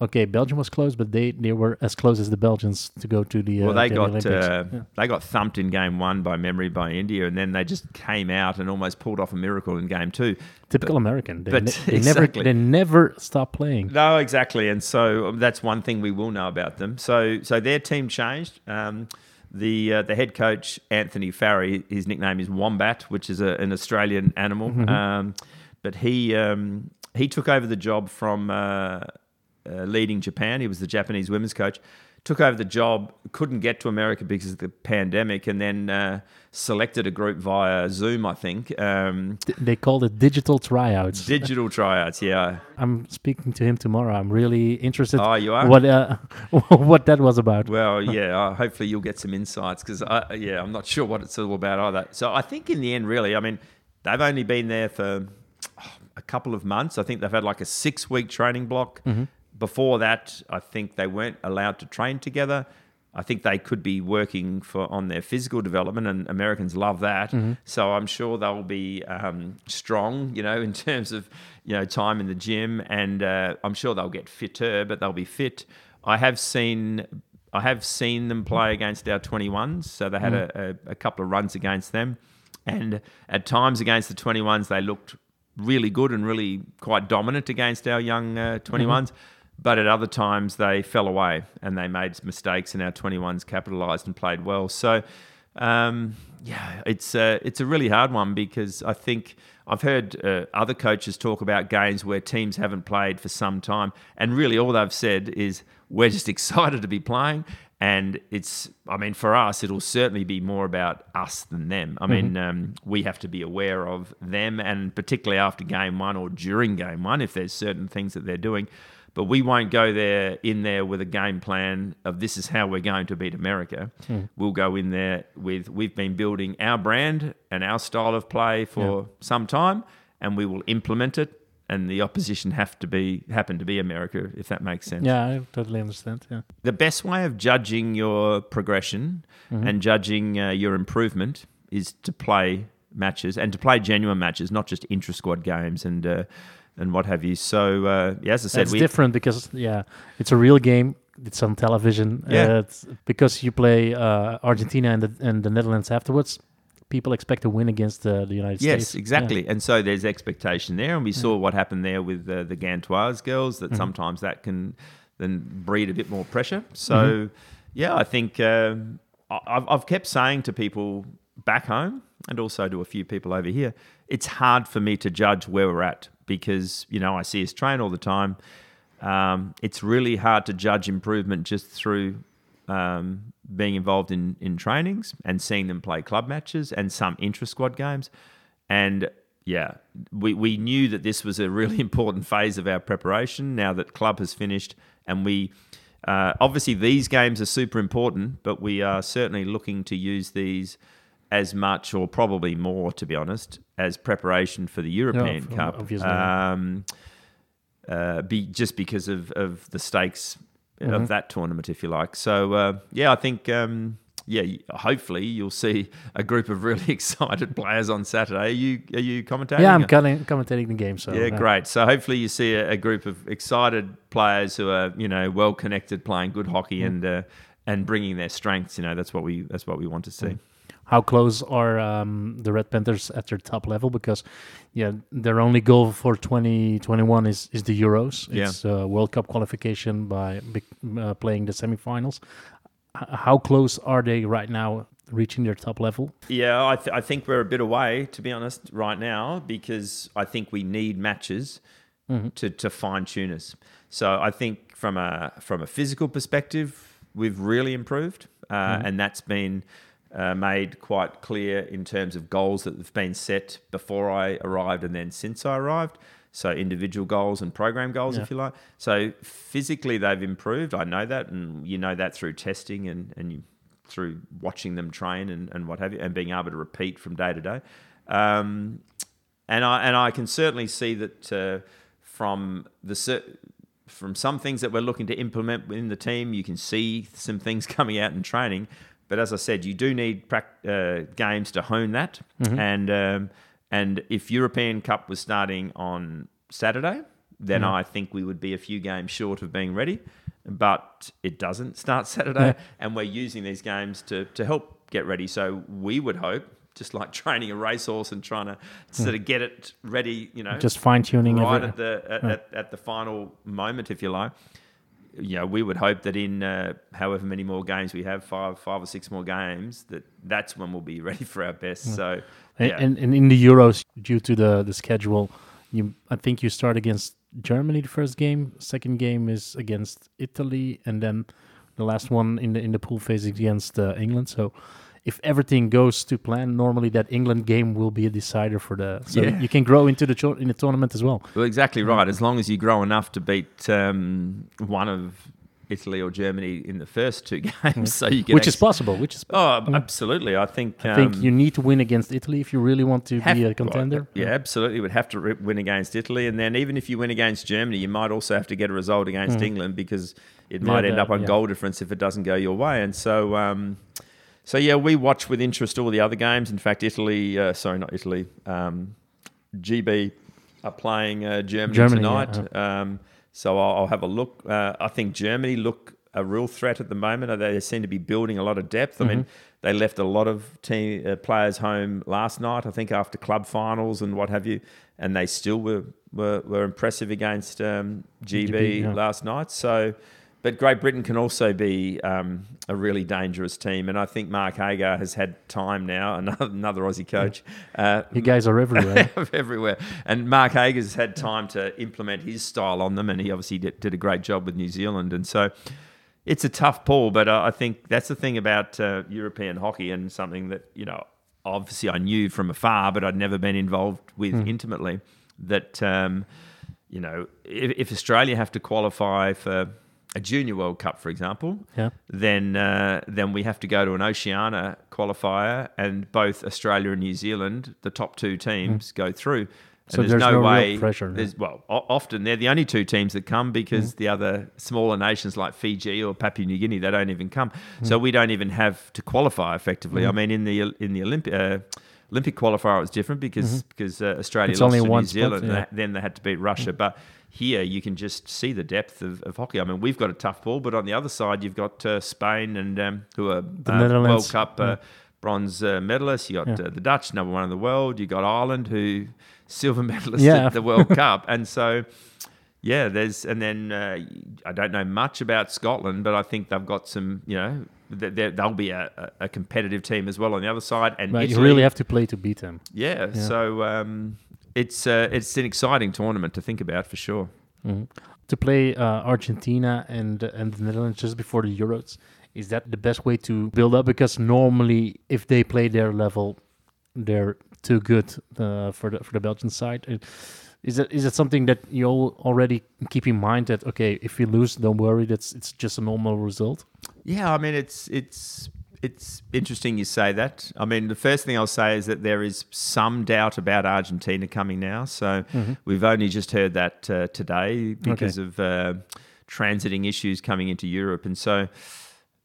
okay, Belgium was close, but they they were as close as the Belgians to go to the uh, Well, they the got uh, Yeah. they got thumped in game one by memory by India, and then they just came out and almost pulled off a miracle in game two. typical American. They, but ne- they exactly. never they never stop playing. No, exactly, and so um, that's one thing we will know about them. So, so their team changed. Um, the uh, the head coach Anthony Farry, his nickname is Wombat, which is a, an Australian animal. Um, but he um, he took over the job from uh, uh, leading Japan. He was the Japanese women's coach. Took over the job, couldn't get to America because of the pandemic, and then uh, selected a group via Zoom, I think. Um, Th- They called it digital tryouts. digital tryouts, yeah. I'm speaking to him tomorrow. I'm really interested. Oh, you are? What uh, what that was about? Well, yeah. Uh, hopefully, you'll get some insights because, yeah, I'm not sure what it's all about either. So, I think in the end, really, I mean, they've only been there for oh, a couple of months. I think they've had like a six week training block. Before that, I think they weren't allowed to train together. I think they could be working for on their physical development, and Americans love that. So I'm sure they'll be um, strong, you know, in terms of you know time in the gym, and uh, I'm sure they'll get fitter, but they'll be fit. I have seen I have seen them play against our 21s, so they had a, a, a couple of runs against them, and at times against the 21s they looked really good and really quite dominant against our young uh, 21s. But at other times they fell away and they made mistakes, and our 21s capitalised and played well. So, um, yeah, it's a, it's a really hard one because I think I've heard uh, other coaches talk about games where teams haven't played for some time, and really all they've said is we're just excited to be playing. And it's, I mean, for us, it'll certainly be more about us than them. I mean, um, we have to be aware of them, and particularly after game one or during game one, if there's certain things that they're doing. But we won't go there in there with a game plan of this is how we're going to beat America. We'll go in there with we've been building our brand and our style of play for some time, and we will implement it. And the opposition have to be happen to be America, if that makes sense Yeah, I totally understand. Yeah. the best way of judging your progression and judging uh, your improvement is to play matches and to play genuine matches, not just intra squad games and uh, and what have you. So uh, yeah, as I said, we, different because yeah, it's a real game. It's on television. Yeah. Uh, it's because you play uh, Argentina and the, and the Netherlands afterwards. People expect to win against uh, the United Yes, States. Yeah. exactly. And so there's expectation there, and we saw what happened there with uh, the Gantoise girls. Mm-hmm. That sometimes that can then breed a bit more pressure. So Mm-hmm. yeah, I think um, I've, I've kept saying to people back home and also to a few people over here, it's hard for me to judge where we're at because you know I see us train all the time. Um, it's really hard to judge improvement just through um, being involved in, in trainings and seeing them play club matches and some intra squad games. And yeah, we, we knew that this was a really important phase of our preparation now that club has finished. And we uh, obviously, these games are super important, but we are certainly looking to use these as much or probably more, to be honest, as preparation for the European Cup. obviously. Um, uh, be just because of, of the stakes Mm-hmm. of that tournament, if you like. So uh, yeah, I think um, yeah, hopefully you'll see a group of really excited players on Saturday. Are you are you commentating? Yeah, I'm commentating the game. So Yeah, great. So hopefully you see a, a group of excited players who are you know well connected, playing good hockey Mm. and uh, and bringing their strengths. You know that's what we that's what we want to see. Mm. How close are um, the Red Panthers at their top level? Because yeah, their only goal for 2021 is is the Euros. Yeah. It's uh, World Cup qualification by uh, playing the semifinals. H- how close are they right now reaching their top level? Yeah, I, th- I think we're a bit away, to be honest, right now, because I think we need matches to, to fine tune us. So I think from a from a physical perspective, we've really improved, uh, and that's been uh, made quite clear in terms of goals that have been set before I arrived and then since I arrived. So individual goals and program goals, Yeah. if you like. So physically, they've improved. I know that, and you know that through testing and and you, through watching them train and, and what have you, and being able to repeat from day to day. Um, and I and I can certainly see that uh, from the from some things that we're looking to implement within the team, you can see some things coming out in training. But as I said, you do need uh, games to hone that. And um, and if European Cup was starting on Saturday, then I think we would be a few games short of being ready. But it doesn't start Saturday, Yeah. and we're using these games to to help get ready. So we would hope. Just like training a racehorse and trying to sort of get it ready, you know, Just fine tuning right at the at, at, at the final moment, if you like. You know, we would hope that in uh, however many more games we have, five, five or six more games, that that's when we'll be ready for our best. So, And, yeah, and, and in the Euros, due to the, the schedule, you I think you start against Germany the first game. Second game is against Italy, and then the last one in the in the pool phase is against uh, England. So if everything goes to plan, normally that England game will be a decider for the. So Yeah. you can grow into the in the tournament as well. well, exactly right. As long as you grow enough to beat um, one of Italy or Germany in the first two games. So you get which is possible. Which is Oh, absolutely. I think. I think um, you need to win against Italy if you really want to be a contender. Yeah, absolutely. You would have to win against Italy, and then even if you win against Germany, you might also have to get a result against England because it might end up on yeah. goal difference if it doesn't go your way. And so, um, so yeah, we watch with interest all the other games. In fact, Italy, uh, sorry, not Italy, um, GB are playing uh, Germany, Germany, tonight. yeah, Um, so I'll, I'll have a look. Uh, I think Germany look a real threat at the moment. They seem to be building a lot of depth. I mean, Mm-hmm. they left a lot of team uh, players home last night. I think after club finals and what have you, and they still were were, were impressive against um, GB, GB, yeah. last night. So. But Great Britain can also be um, a really dangerous team, and I think Mark Hager has had time now. Another, another Aussie coach, uh, You guys are everywhere. everywhere. And Mark Hager's had time to implement his style on them, and he obviously did, did a great job with New Zealand. And so it's a tough pull, but uh, I think that's the thing about uh, European hockey and something that, you know, obviously I knew from afar, but I'd never been involved with intimately. That, um, you know, if, if Australia have to qualify for a junior World Cup, for example, Yeah. then uh, then we have to go to an Oceania qualifier, and both Australia and New Zealand, the top two teams, go through. And So there's no real pressure, no? There's, well, o- often they're the only two teams that come because Mm. the other smaller nations like Fiji or Papua New Guinea they don't even come. Mm. So we don't even have to qualify effectively. I mean, in the in the Olympic. Uh, Olympic qualifier it was different because because uh, Australia Mm-hmm. It's lost only to New spot, Zealand. and yeah. then they had to beat Russia. But here you can just see the depth of, of hockey. I mean, we've got a tough ball, but on the other side, you've got uh, Spain and um, who are uh, Netherlands, World Cup uh, bronze uh, medalists. You got Yeah. uh, the Dutch, number one in the world. You got Ireland, who silver medalist Yeah. at the World Cup, and so. Yeah, there's and then uh, I don't know much about Scotland, but I think they've got some. You know, they- they- they'll be a, a competitive team as well on the other side. And Right, you really have to play to beat them. yeah, so um, it's uh, it's an exciting tournament to think about for sure. To play uh, Argentina and and the Netherlands just before the Euros, is that the best way to build up? Because normally, if they play their level, they're too good uh, for the for the Belgian side. Is that is that something that you all already keep in mind that okay, if we lose, don't worry, that's it's just a normal result. Yeah, I mean it's it's it's interesting you say that. I mean the first thing I'll say is that there is some doubt about Argentina coming now. So we've only just heard that uh, today because of uh, transiting issues coming into Europe, and so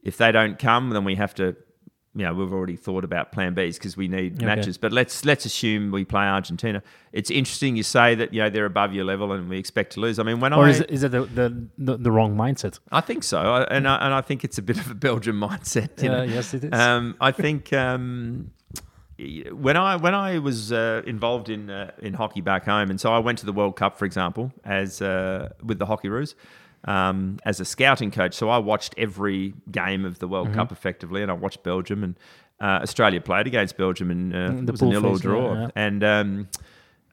if they don't come, then we have to. You know, we've already thought about Plan Bs because we need Okay. matches. But let's let's assume we play Argentina. It's interesting you say that you know they're above your level and we expect to lose. I mean, when Or I is it, is it the, the, the, the wrong mindset? I think so, I- and I, and I think it's a bit of a Belgian mindset. You know? Uh, yes, it is. Um, I think um, when I when I was uh, involved in uh, in hockey back home, and so I went to the World Cup, for example, as uh, with the Hockeyroos. Um, as a scouting coach, so I watched every game of the World Mm-hmm. Cup effectively, and I watched Belgium and uh, Australia played against Belgium, and uh, Mm, it was a nil or phase, yeah, draw. yeah. And um,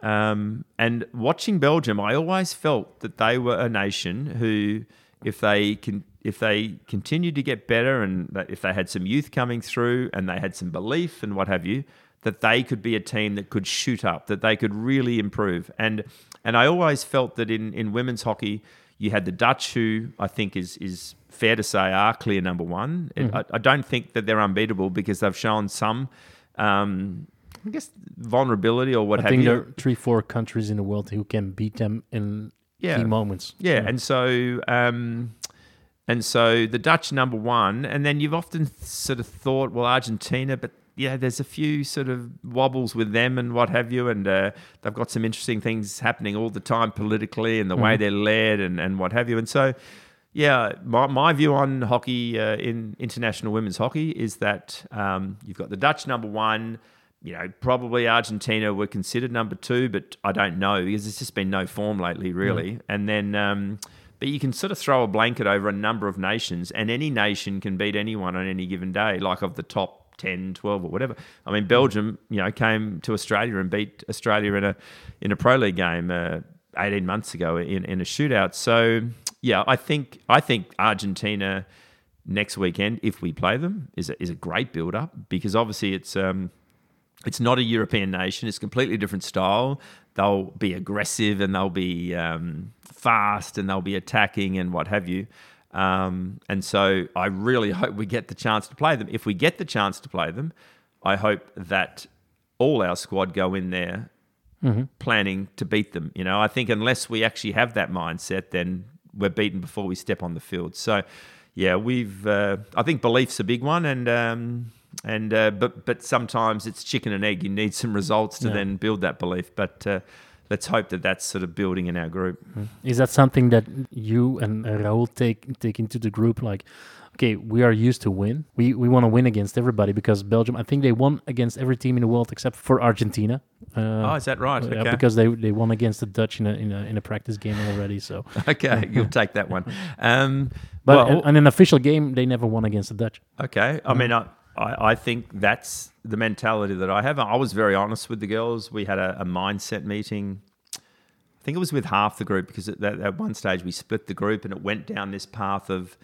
um, and watching Belgium, I always felt that they were a nation who, if they can, if they continued to get better, and if they had some youth coming through, and they had some belief and what have you, that they could be a team that could shoot up, that they could really improve. And and I always felt that in in women's hockey, you had the Dutch, who I think is is fair to say are clear number one. It- I, I don't think that they're unbeatable because they've shown some. Um, I guess vulnerability or what I have think you. there are three, four countries in the world who can beat them in Yeah. key moments. Yeah, and so um, and so the Dutch number one, and then you've often sort of thought, well, Argentina, but yeah, there's a few sort of wobbles with them and what have you, and uh, they've got some interesting things happening all the time politically and the way they're led and, and what have you, and so. Yeah, my, my view on hockey uh, in international women's hockey is that um, you've got the Dutch number one, you know, probably Argentina were considered number two, but I don't know because there's just been no form lately, really. And then, um, but you can sort of throw a blanket over a number of nations, and any nation can beat anyone on any given day, like of the top 10, 12, or whatever. I mean, Belgium, you know, came to Australia and beat Australia in a in a pro league game. Uh, 18 months ago in, in a shootout. So yeah, I think I think Argentina next weekend, if we play them, is a, is a great build up because obviously it's um, it's not a European nation. It's completely different style. They'll be aggressive and they'll be um, fast and they'll be attacking and what have you. Um, and so I really hope we get the chance to play them. If we get the chance to play them, I hope that all our squad go in there planning to beat them. You know, I think unless we actually have that mindset, then we're beaten before we step on the field. So, yeah, we've. Uh, I think belief's a big one, and um, and uh, but but sometimes it's chicken and egg. You need some results to Yeah. then build that belief. But uh, let's hope that that's sort of building in our group. Is that something that you and Raoul take take into the group? Like, okay, we are used to win. We we want to win against everybody because Belgium. I think they won against every team in the world except for Argentina. Uh, oh, is that right? yeah, Okay. because they they won against the Dutch in a in a, in a practice game already. So, okay, you'll take that one. Um, but well, in, in an official game, they never won against the Dutch. Okay. I mean, I, I, I think that's the mentality that I have. I was very honest with the girls. We had a, a mindset meeting. I think it was with half the group because at, that, at one stage we split the group and it went down this path of,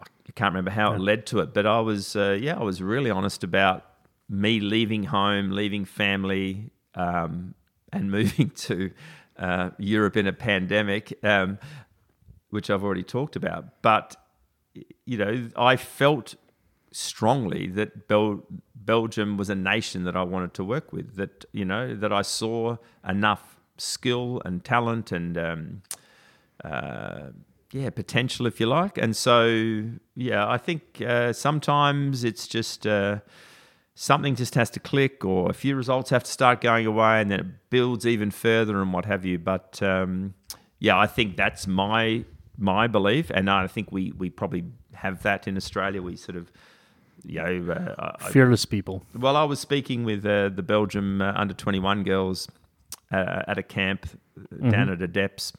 I can't remember how it led to it, but I was, uh, yeah, I was really honest about me leaving home, leaving family, um, and moving to uh, Europe in a pandemic. Um, which I've already talked about. But you know, I felt strongly that Bel- Belgium was a nation that I wanted to work with. That you know, that I saw enough skill and talent and um, uh, yeah, potential, if you like. And so, yeah, I think uh, sometimes it's just. Uh, something just has to click or a few results have to start going away and then it builds even further and what have you but um, yeah i think that's my my belief and i think we we probably have that in australia we sort of you know uh, I- Fearless people. well, I was speaking with uh, the Belgium uh, under 21 girls uh, at a camp down at Adeps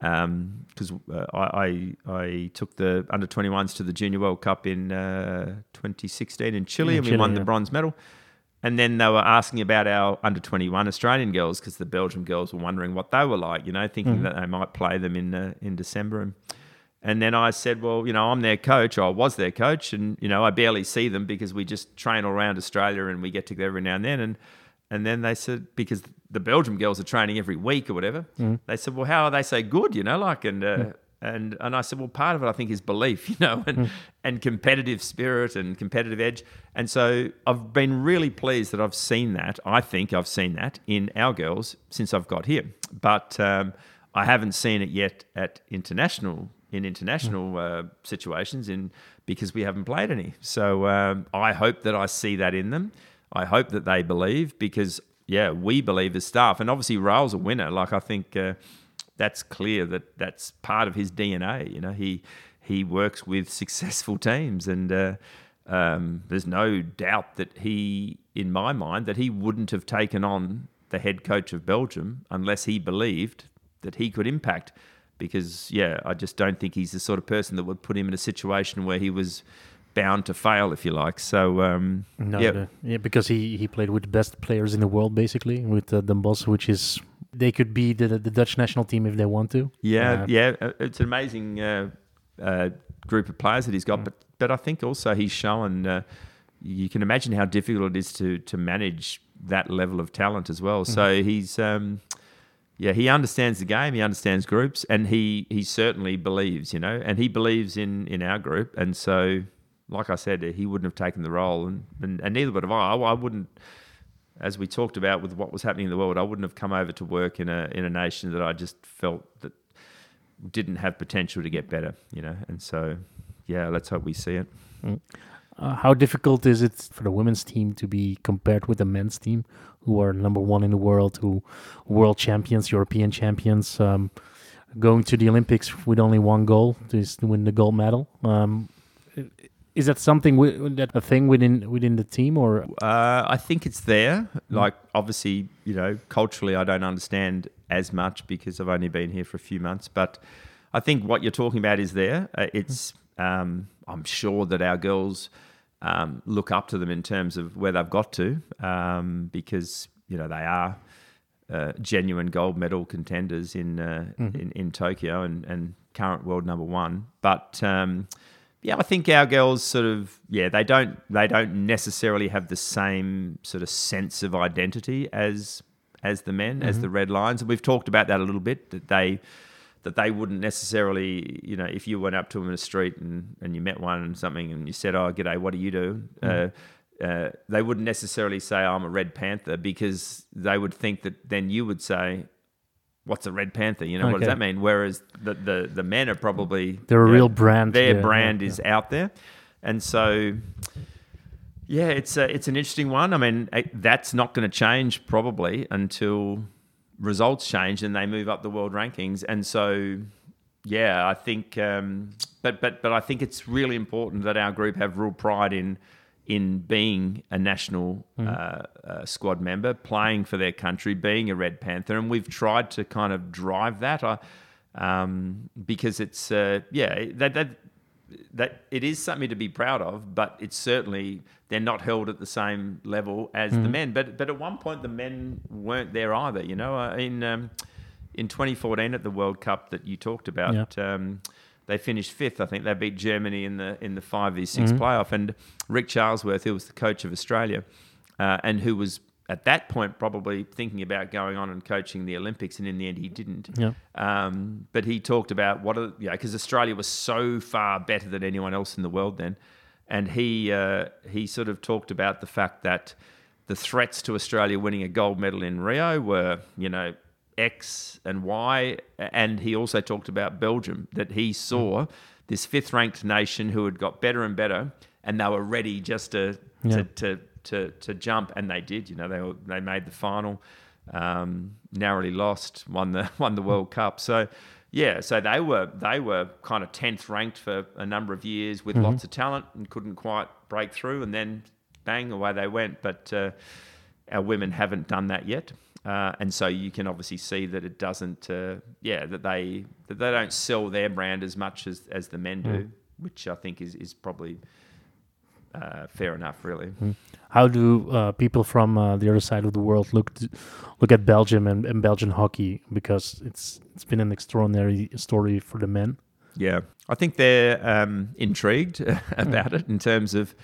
because uh, I, I I took the under 21s to the Junior World Cup in uh, 2016 in Chile In and we Chile, won the bronze medal. And then they were asking about our under 21 Australian girls because the Belgium girls were wondering what they were like, you know, thinking that they might play them in uh, in December. And, and then I said, well, you know, I'm their coach, or I was their coach, and you know, I barely see them because we just train all around Australia and we get together every now and then. And and then they said because the Belgium girls are training every week or whatever, they said, well, how are they so good? You know, like and. Uh, And, and I said, well, part of it I think is belief, you know, and, and competitive spirit and competitive edge. And so I've been really pleased that I've seen that. I think I've seen that in our girls since I've got here. But um, I haven't seen it yet at international in international uh, situations in because we haven't played any. So um, I hope that I see that in them. I hope that they believe because yeah, we believe as staff, and obviously Raoul's a winner. Like I think uh, that's clear that that's part of his DNA. You know, he he works with successful teams, and uh, um, there's no doubt that he, in my mind, that he wouldn't have taken on the head coach of Belgium unless he believed that he could impact. Because yeah, I just don't think he's the sort of person that would put him in a situation where he was bound to fail, if you like. So um, No, yeah, the- yeah, because he, he played with the best players in the world, basically, with uh, Den Bosch, which is they could be the the Dutch national team if they want to. Yeah, Uh, yeah, uh, it's an amazing uh, uh, group of players that he's got, but but I think also he's shown. Uh, you can imagine how difficult it is to to manage that level of talent as well. So he's. Um, yeah, he understands the game. He understands groups, and he he certainly believes, you know, and he believes in in our group. And so, like I said, he wouldn't have taken the role, and and, and neither would have I. I wouldn't, as we talked about with what was happening in the world, I wouldn't have come over to work in a in a nation that I just felt that didn't have potential to get better, you know. And so, yeah, let's hope we see it. Uh, how difficult is it for the women's team to be compared with the men's team, who are number one in the world, who world champions, European champions, um, going to the Olympics with only one goal to win the gold medal? Um, is that something that a thing within within the team, or Uh, I think it's there. Like, obviously, you know, culturally, I don't understand as much because I've only been here for a few months. But I think what you're talking about is there. Uh, it's, um, I'm sure that our girls um, look up to them in terms of where they've got to um, because, you know, they are. Uh, genuine gold medal contenders in, uh, in in Tokyo and, and current world number one, but um, yeah, I think our girls sort of yeah they don't they don't necessarily have the same sort of sense of identity as as the men as the red lions and we've talked about that a little bit that they that they wouldn't necessarily, you know, if you went up to them in the street and, and you met one and something and you said, "Oh, g'day, what do you do?" Uh, uh, they wouldn't necessarily say, "I'm a Red Panther," because they would think that then you would say, "What's a Red Panther?" You know, what does that mean? Whereas the the, the men are probably They're a know, real brand, Their yeah, brand yeah, is out there, and so yeah, it's a, it's an interesting one. I mean, eh, that's not going to change probably until results change and they move up the world rankings. And so, yeah, I think, um, but but but I think it's really important that our group have real pride in in being a national uh, uh, squad member, playing for their country, being a Red Panther, and we've tried to kind of drive that. I, um, because it's uh, yeah that that that it is something to be proud of, but it's certainly they're not held at the same level as the men. But but at one point the men weren't there either. You know, Uh, in um, in 2014 at the World Cup that you talked about, um, they finished fifth. I think they beat Germany in the in the five v 6 playoff. And Rick Charlesworth, who was the coach of Australia, uh, and who was at that point probably thinking about going on and coaching the Olympics, and in the end he didn't. Yeah. Um, but he talked about what, are, you know, because Australia was so far better than anyone else in the world then, and he uh, he sort of talked about the fact that the threats to Australia winning a gold medal in Rio were, you know, X and Y, and he also talked about Belgium that he saw this fifth-ranked nation who had got better and better, and they were ready just to Yeah. to, to to to jump, and they did. You know, they were, they made the final, um, narrowly lost, won the won the World Cup. So. Yeah, so they were they were kind of tenth ranked for a number of years with lots of talent and couldn't quite break through, and then bang away they went. But uh, our women haven't done that yet, uh, and so you can obviously see that it doesn't. Uh, yeah, that they that they don't sell their brand as much as as the men do, which I think is is probably uh, fair enough, really. How do uh, people from uh, the other side of the world look to, look at Belgium and, and Belgian hockey? Because it's it's been an extraordinary story for the men. Yeah, I think they're um, intrigued about it in terms of,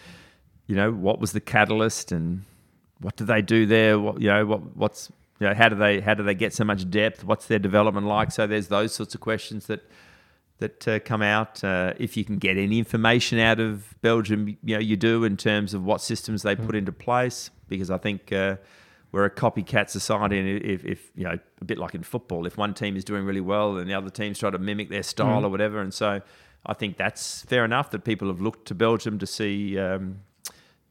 you know, what was the catalyst and what do they do there? What you know, what what's you know, how do they how do they get so much depth? What's their development like? So there's those sorts of questions that that uh, come out. Uh, if you can get any information out of Belgium, you know, you do in terms of what systems they put into place, because I think. Uh, we're a copycat society, and if, if you know, a bit like in football, if one team is doing really well, and the other teams try to mimic their style or whatever, and so I think that's fair enough that people have looked to Belgium to see um,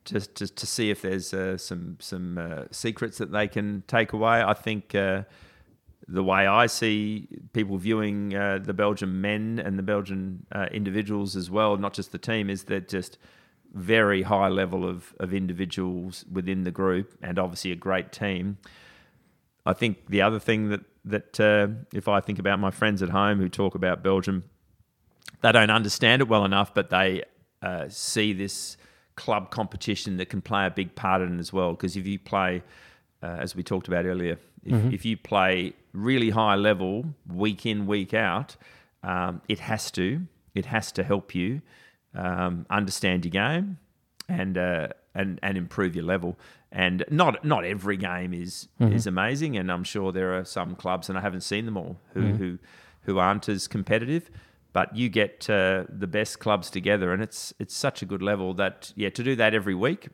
to, to, to see if there's uh, some some uh, secrets that they can take away. I think uh, the way I see people viewing uh, the Belgian men and the Belgian uh, individuals as well, not just the team, is that just very high level of, of individuals within the group and obviously a great team. I think the other thing that that uh, if I think about my friends at home who talk about Belgium, they don't understand it well enough, but they uh, see this club competition that can play a big part in it as well. Because if you play, uh, as we talked about earlier, if, if you play really high level week in week out, um, it has to it has to help you um, understand your game and uh, and and improve your level. And not not every game is is amazing, and I'm sure there are some clubs, and I haven't seen them all, who who who aren't as competitive. But you get uh, the best clubs together, and it's it's such a good level that yeah, to do that every week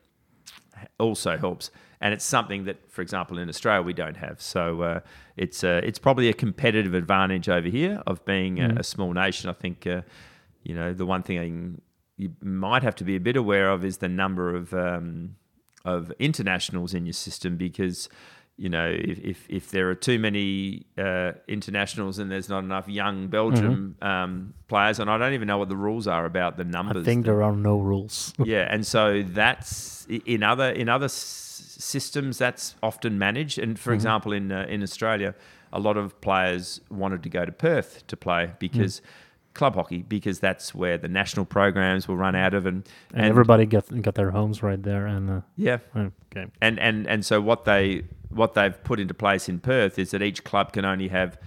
also helps. And it's something that, for example, in Australia we don't have. So uh, it's uh, it's probably a competitive advantage over here of being a, a small nation. I think uh, you know the one thing you might have to be a bit aware of is the number of um, of internationals in your system because you know if if, if there are too many uh, internationals and there's not enough young Belgium um, players, and I don't even know what the rules are about the numbers. I think there are no rules. yeah, and so that's in other in other s- systems that's often managed. And for example, in uh, in Australia, a lot of players wanted to go to Perth to play because club hockey because that's where the national programs will run out of, and and, everybody got got their homes right there. And uh, yeah, okay, and and and so what they what they've put into place in Perth is that each club can only have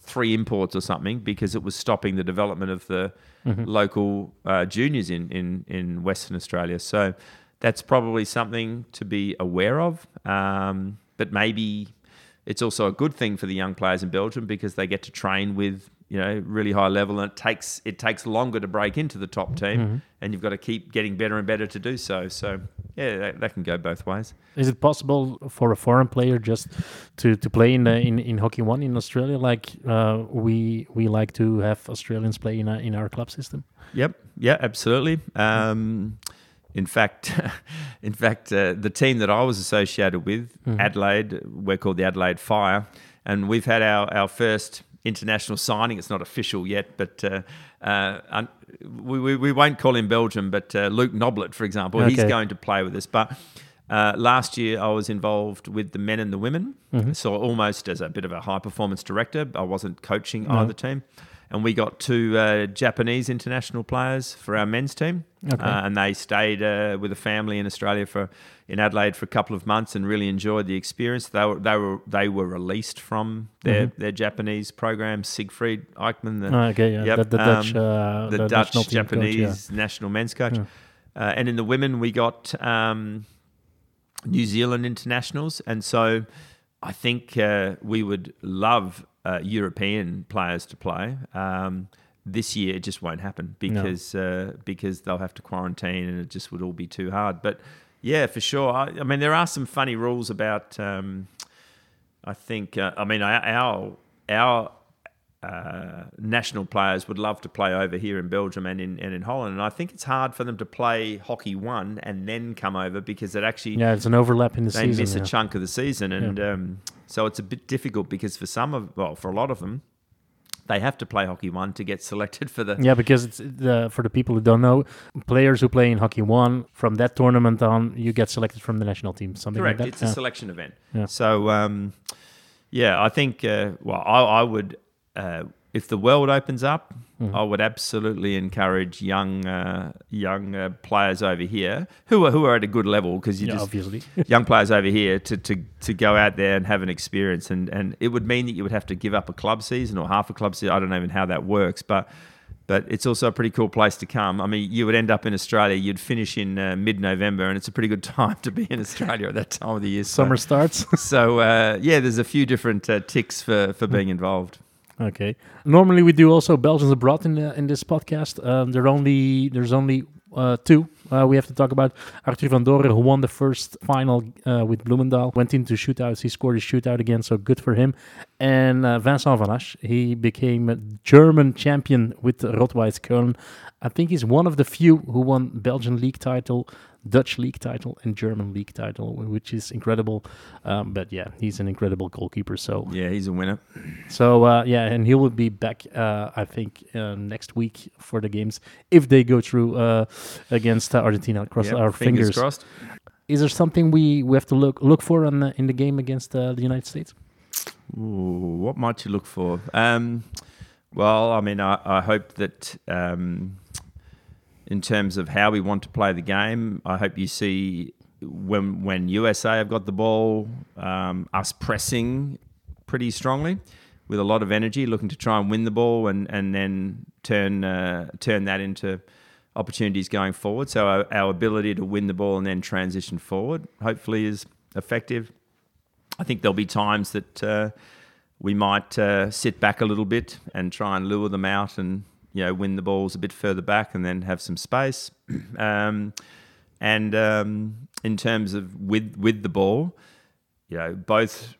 three imports or something because it was stopping the development of the local uh, juniors in, in in Western Australia. So that's probably something to be aware of. Um, but maybe it's also a good thing for the young players in Belgium because they get to train with you know really high level, and it takes it takes longer to break into the top team, Mm-hmm. and you've got to keep getting better and better to do so. So yeah, that, that can go both ways. Is it possible for a foreign player just to, to play in, the, in in hockey one in Australia, like uh, we we like to have Australians play in our, in our club system? Yep. Yeah, absolutely. Um, in fact, in fact, uh, the team that I was associated with, Adelaide, we're called the Adelaide Fire, and we've had our, our first international signing. It's not official yet, but uh, uh, we, we, we won't call him Belgium, but uh, Luke Noblet, for example, he's going to play with us. But uh, last year, I was involved with the men and the women, so almost as a bit of a high performance director. I wasn't coaching either team, and we got two uh, Japanese international players for our men's team, Okay. uh, and they stayed uh, with a family in Australia for in Adelaide for a couple of months and really enjoyed the experience. They were they were they were released from their, their Japanese program. Siegfried Aikman, the, Ah, okay, yeah, Yep, the, the um, Dutch, uh, the, the Dutch national team coach, yeah. Japanese national men's coach. Uh, and in the women, we got um, New Zealand internationals. And so I think uh, we would love uh, European players to play. Um, this year, it just won't happen because uh, because they'll have to quarantine and it just would all be too hard. But yeah, for sure. I, I mean, there are some funny rules about. Um, I think. Uh, I mean, our our, our uh, national players would love to play over here in Belgium and in and in Holland, and I think it's hard for them to play hockey one and then come over because it actually Yeah, it's an overlap in the they season. They miss yeah. a chunk of the season, and um, so it's a bit difficult because for some of well, for a lot of them, they have to play hockey one to get selected for the Yeah, because it's the for the people who don't know, players who play in hockey one from that tournament on, you get selected from the national team. Something Correct. like that. It's a selection event. Yeah. So, um, yeah, I think, uh, well, I, I would, uh, if the world opens up, Mm-hmm. I would absolutely encourage young uh, young uh, players over here who are who are at a good level because you yeah, just obviously. young players over here to, to, to go out there and have an experience and, and it would mean that you would have to give up a club season or half a club season. I don't know even how that works, but but it's also a pretty cool place to come. I mean, you would end up in Australia. You'd finish in uh, mid-November, and it's a pretty good time to be in Australia at that time of the year. So- Summer starts. so uh, yeah, there's a few different uh, ticks for, for being involved. Okay. Normally we do also Belgians abroad in the, in this podcast. Um, there only there's only uh, two. Uh, we have to talk about Arthur van Doren, who won the first final uh, with Bloemendaal. Went into shootouts. He scored his shootout again, so good for him. And uh, Vincent Vanasch, he became a German champion with Rotweiss Köln. I think he's one of the few who won Belgian league title, Dutch league title, and German league title, which is incredible. Um, but yeah, he's an incredible goalkeeper. So Yeah, he's a winner. so uh, yeah, and he will be back, uh, I think, uh, next week for the games if they go through uh, against uh, Argentina. Cross Yep, our fingers. crossed. Is there something we, we have to look look for on the, in the game against uh, the United States? Ooh, what might you look for? Um, well, I mean, I, I hope that um, in terms of how we want to play the game, I hope you see when when USA have got the ball, um, us pressing pretty strongly with a lot of energy, looking to try and win the ball and and then turn uh, turn that into opportunities going forward. So our, our ability to win the ball and then transition forward, hopefully, is effective. I think there'll be times that uh, we might uh, sit back a little bit and try and lure them out and you know win the balls a bit further back and then have some space. um, and um, in terms of with with the ball, you know both.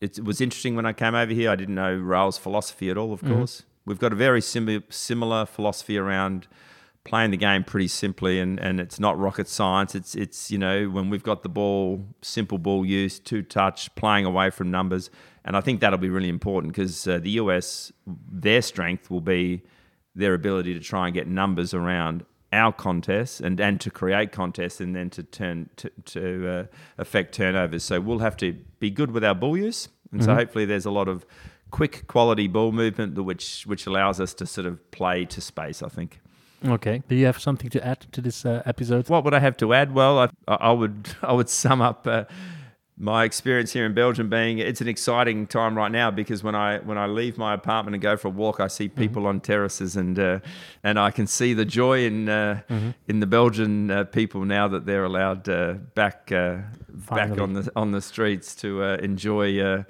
It was interesting when I came over here. I didn't know Raoul's philosophy at all. Of course, we've got a very similar similar philosophy around playing the game pretty simply and, and it's not rocket science. It's it's you know when we've got the ball, simple ball use, two touch, playing away from numbers, and I think that'll be really important because uh, the US their strength will be their ability to try and get numbers around our contests and, and to create contests and then to turn to, to uh, affect turnovers. So we'll have to be good with our ball use, and so hopefully there's a lot of quick quality ball movement which which allows us to sort of play to space. I think. Okay. Do you have something to add to this uh, episode? What would I have to add? Well, I, I would I would sum up uh, my experience here in Belgium being it's an exciting time right now because when I when I leave my apartment and go for a walk, I see people on terraces and uh, and I can see the joy in uh, in the Belgian uh, people now that they're allowed uh, back uh, back on the on the streets to uh, enjoy. Uh,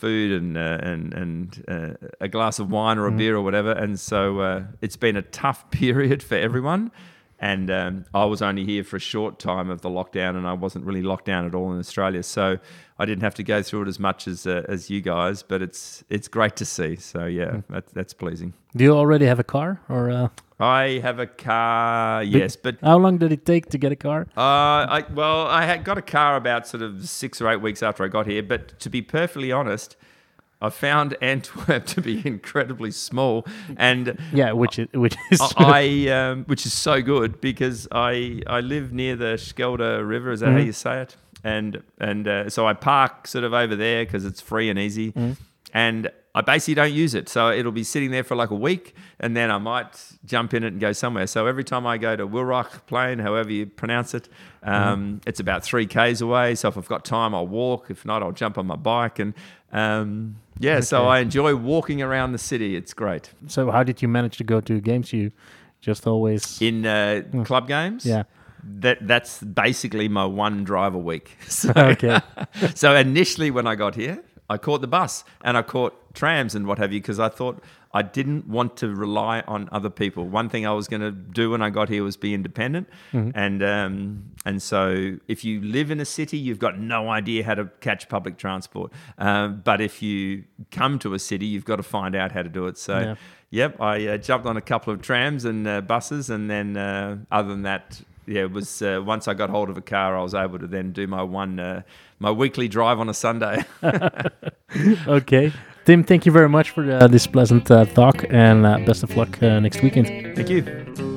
food and uh, and and uh, a glass of wine or a beer or whatever. And so uh, it's been a tough period for everyone. And um, I was only here for a short time of the lockdown, and I wasn't really locked down at all in Australia, so I didn't have to go through it as much as uh, as you guys. But it's it's great to see. So yeah, that, that's pleasing. Do you already have a car, or uh, I have a car, yes, but how long did it take to get a car? uh, I well, I had got a car about sort of six or eight weeks after I got here. But to be perfectly honest, I found Antwerp to be incredibly small, and Yeah, which is which is I, um, which is so good because I I live near the Schelde River. Is that how you say it? And and uh, so I park sort of over there because it's free and easy, and I basically don't use it. So it'll be sitting there for like a week, and then I might jump in it and go somewhere. So every time I go to Wilrock Plain, however you pronounce it, um, it's about three k's away. So if I've got time, I'll walk. If not, I'll jump on my bike and. Um, yeah, so I enjoy walking around the city. It's great. so how did you manage to go to games? You just always in uh, club games. yeah. that that's basically my one drive a week. So, Okay. so initially when I got here, I caught the bus and I caught trams and what have you because I thought I didn't want to rely on other people. One thing I was going to do when I got here was be independent, and um, and so if you live in a city, you've got no idea how to catch public transport. Um, but if you come to a city, you've got to find out how to do it. So. Yeah. Yep, I uh, jumped on a couple of trams and uh, buses, and then uh, other than that, yeah, it was uh, once I got hold of a car, I was able to then do my one uh, my weekly drive on a Sunday. okay. Tim, thank you very much for uh, this pleasant uh, talk, and uh, best of luck uh, next weekend. Thank you.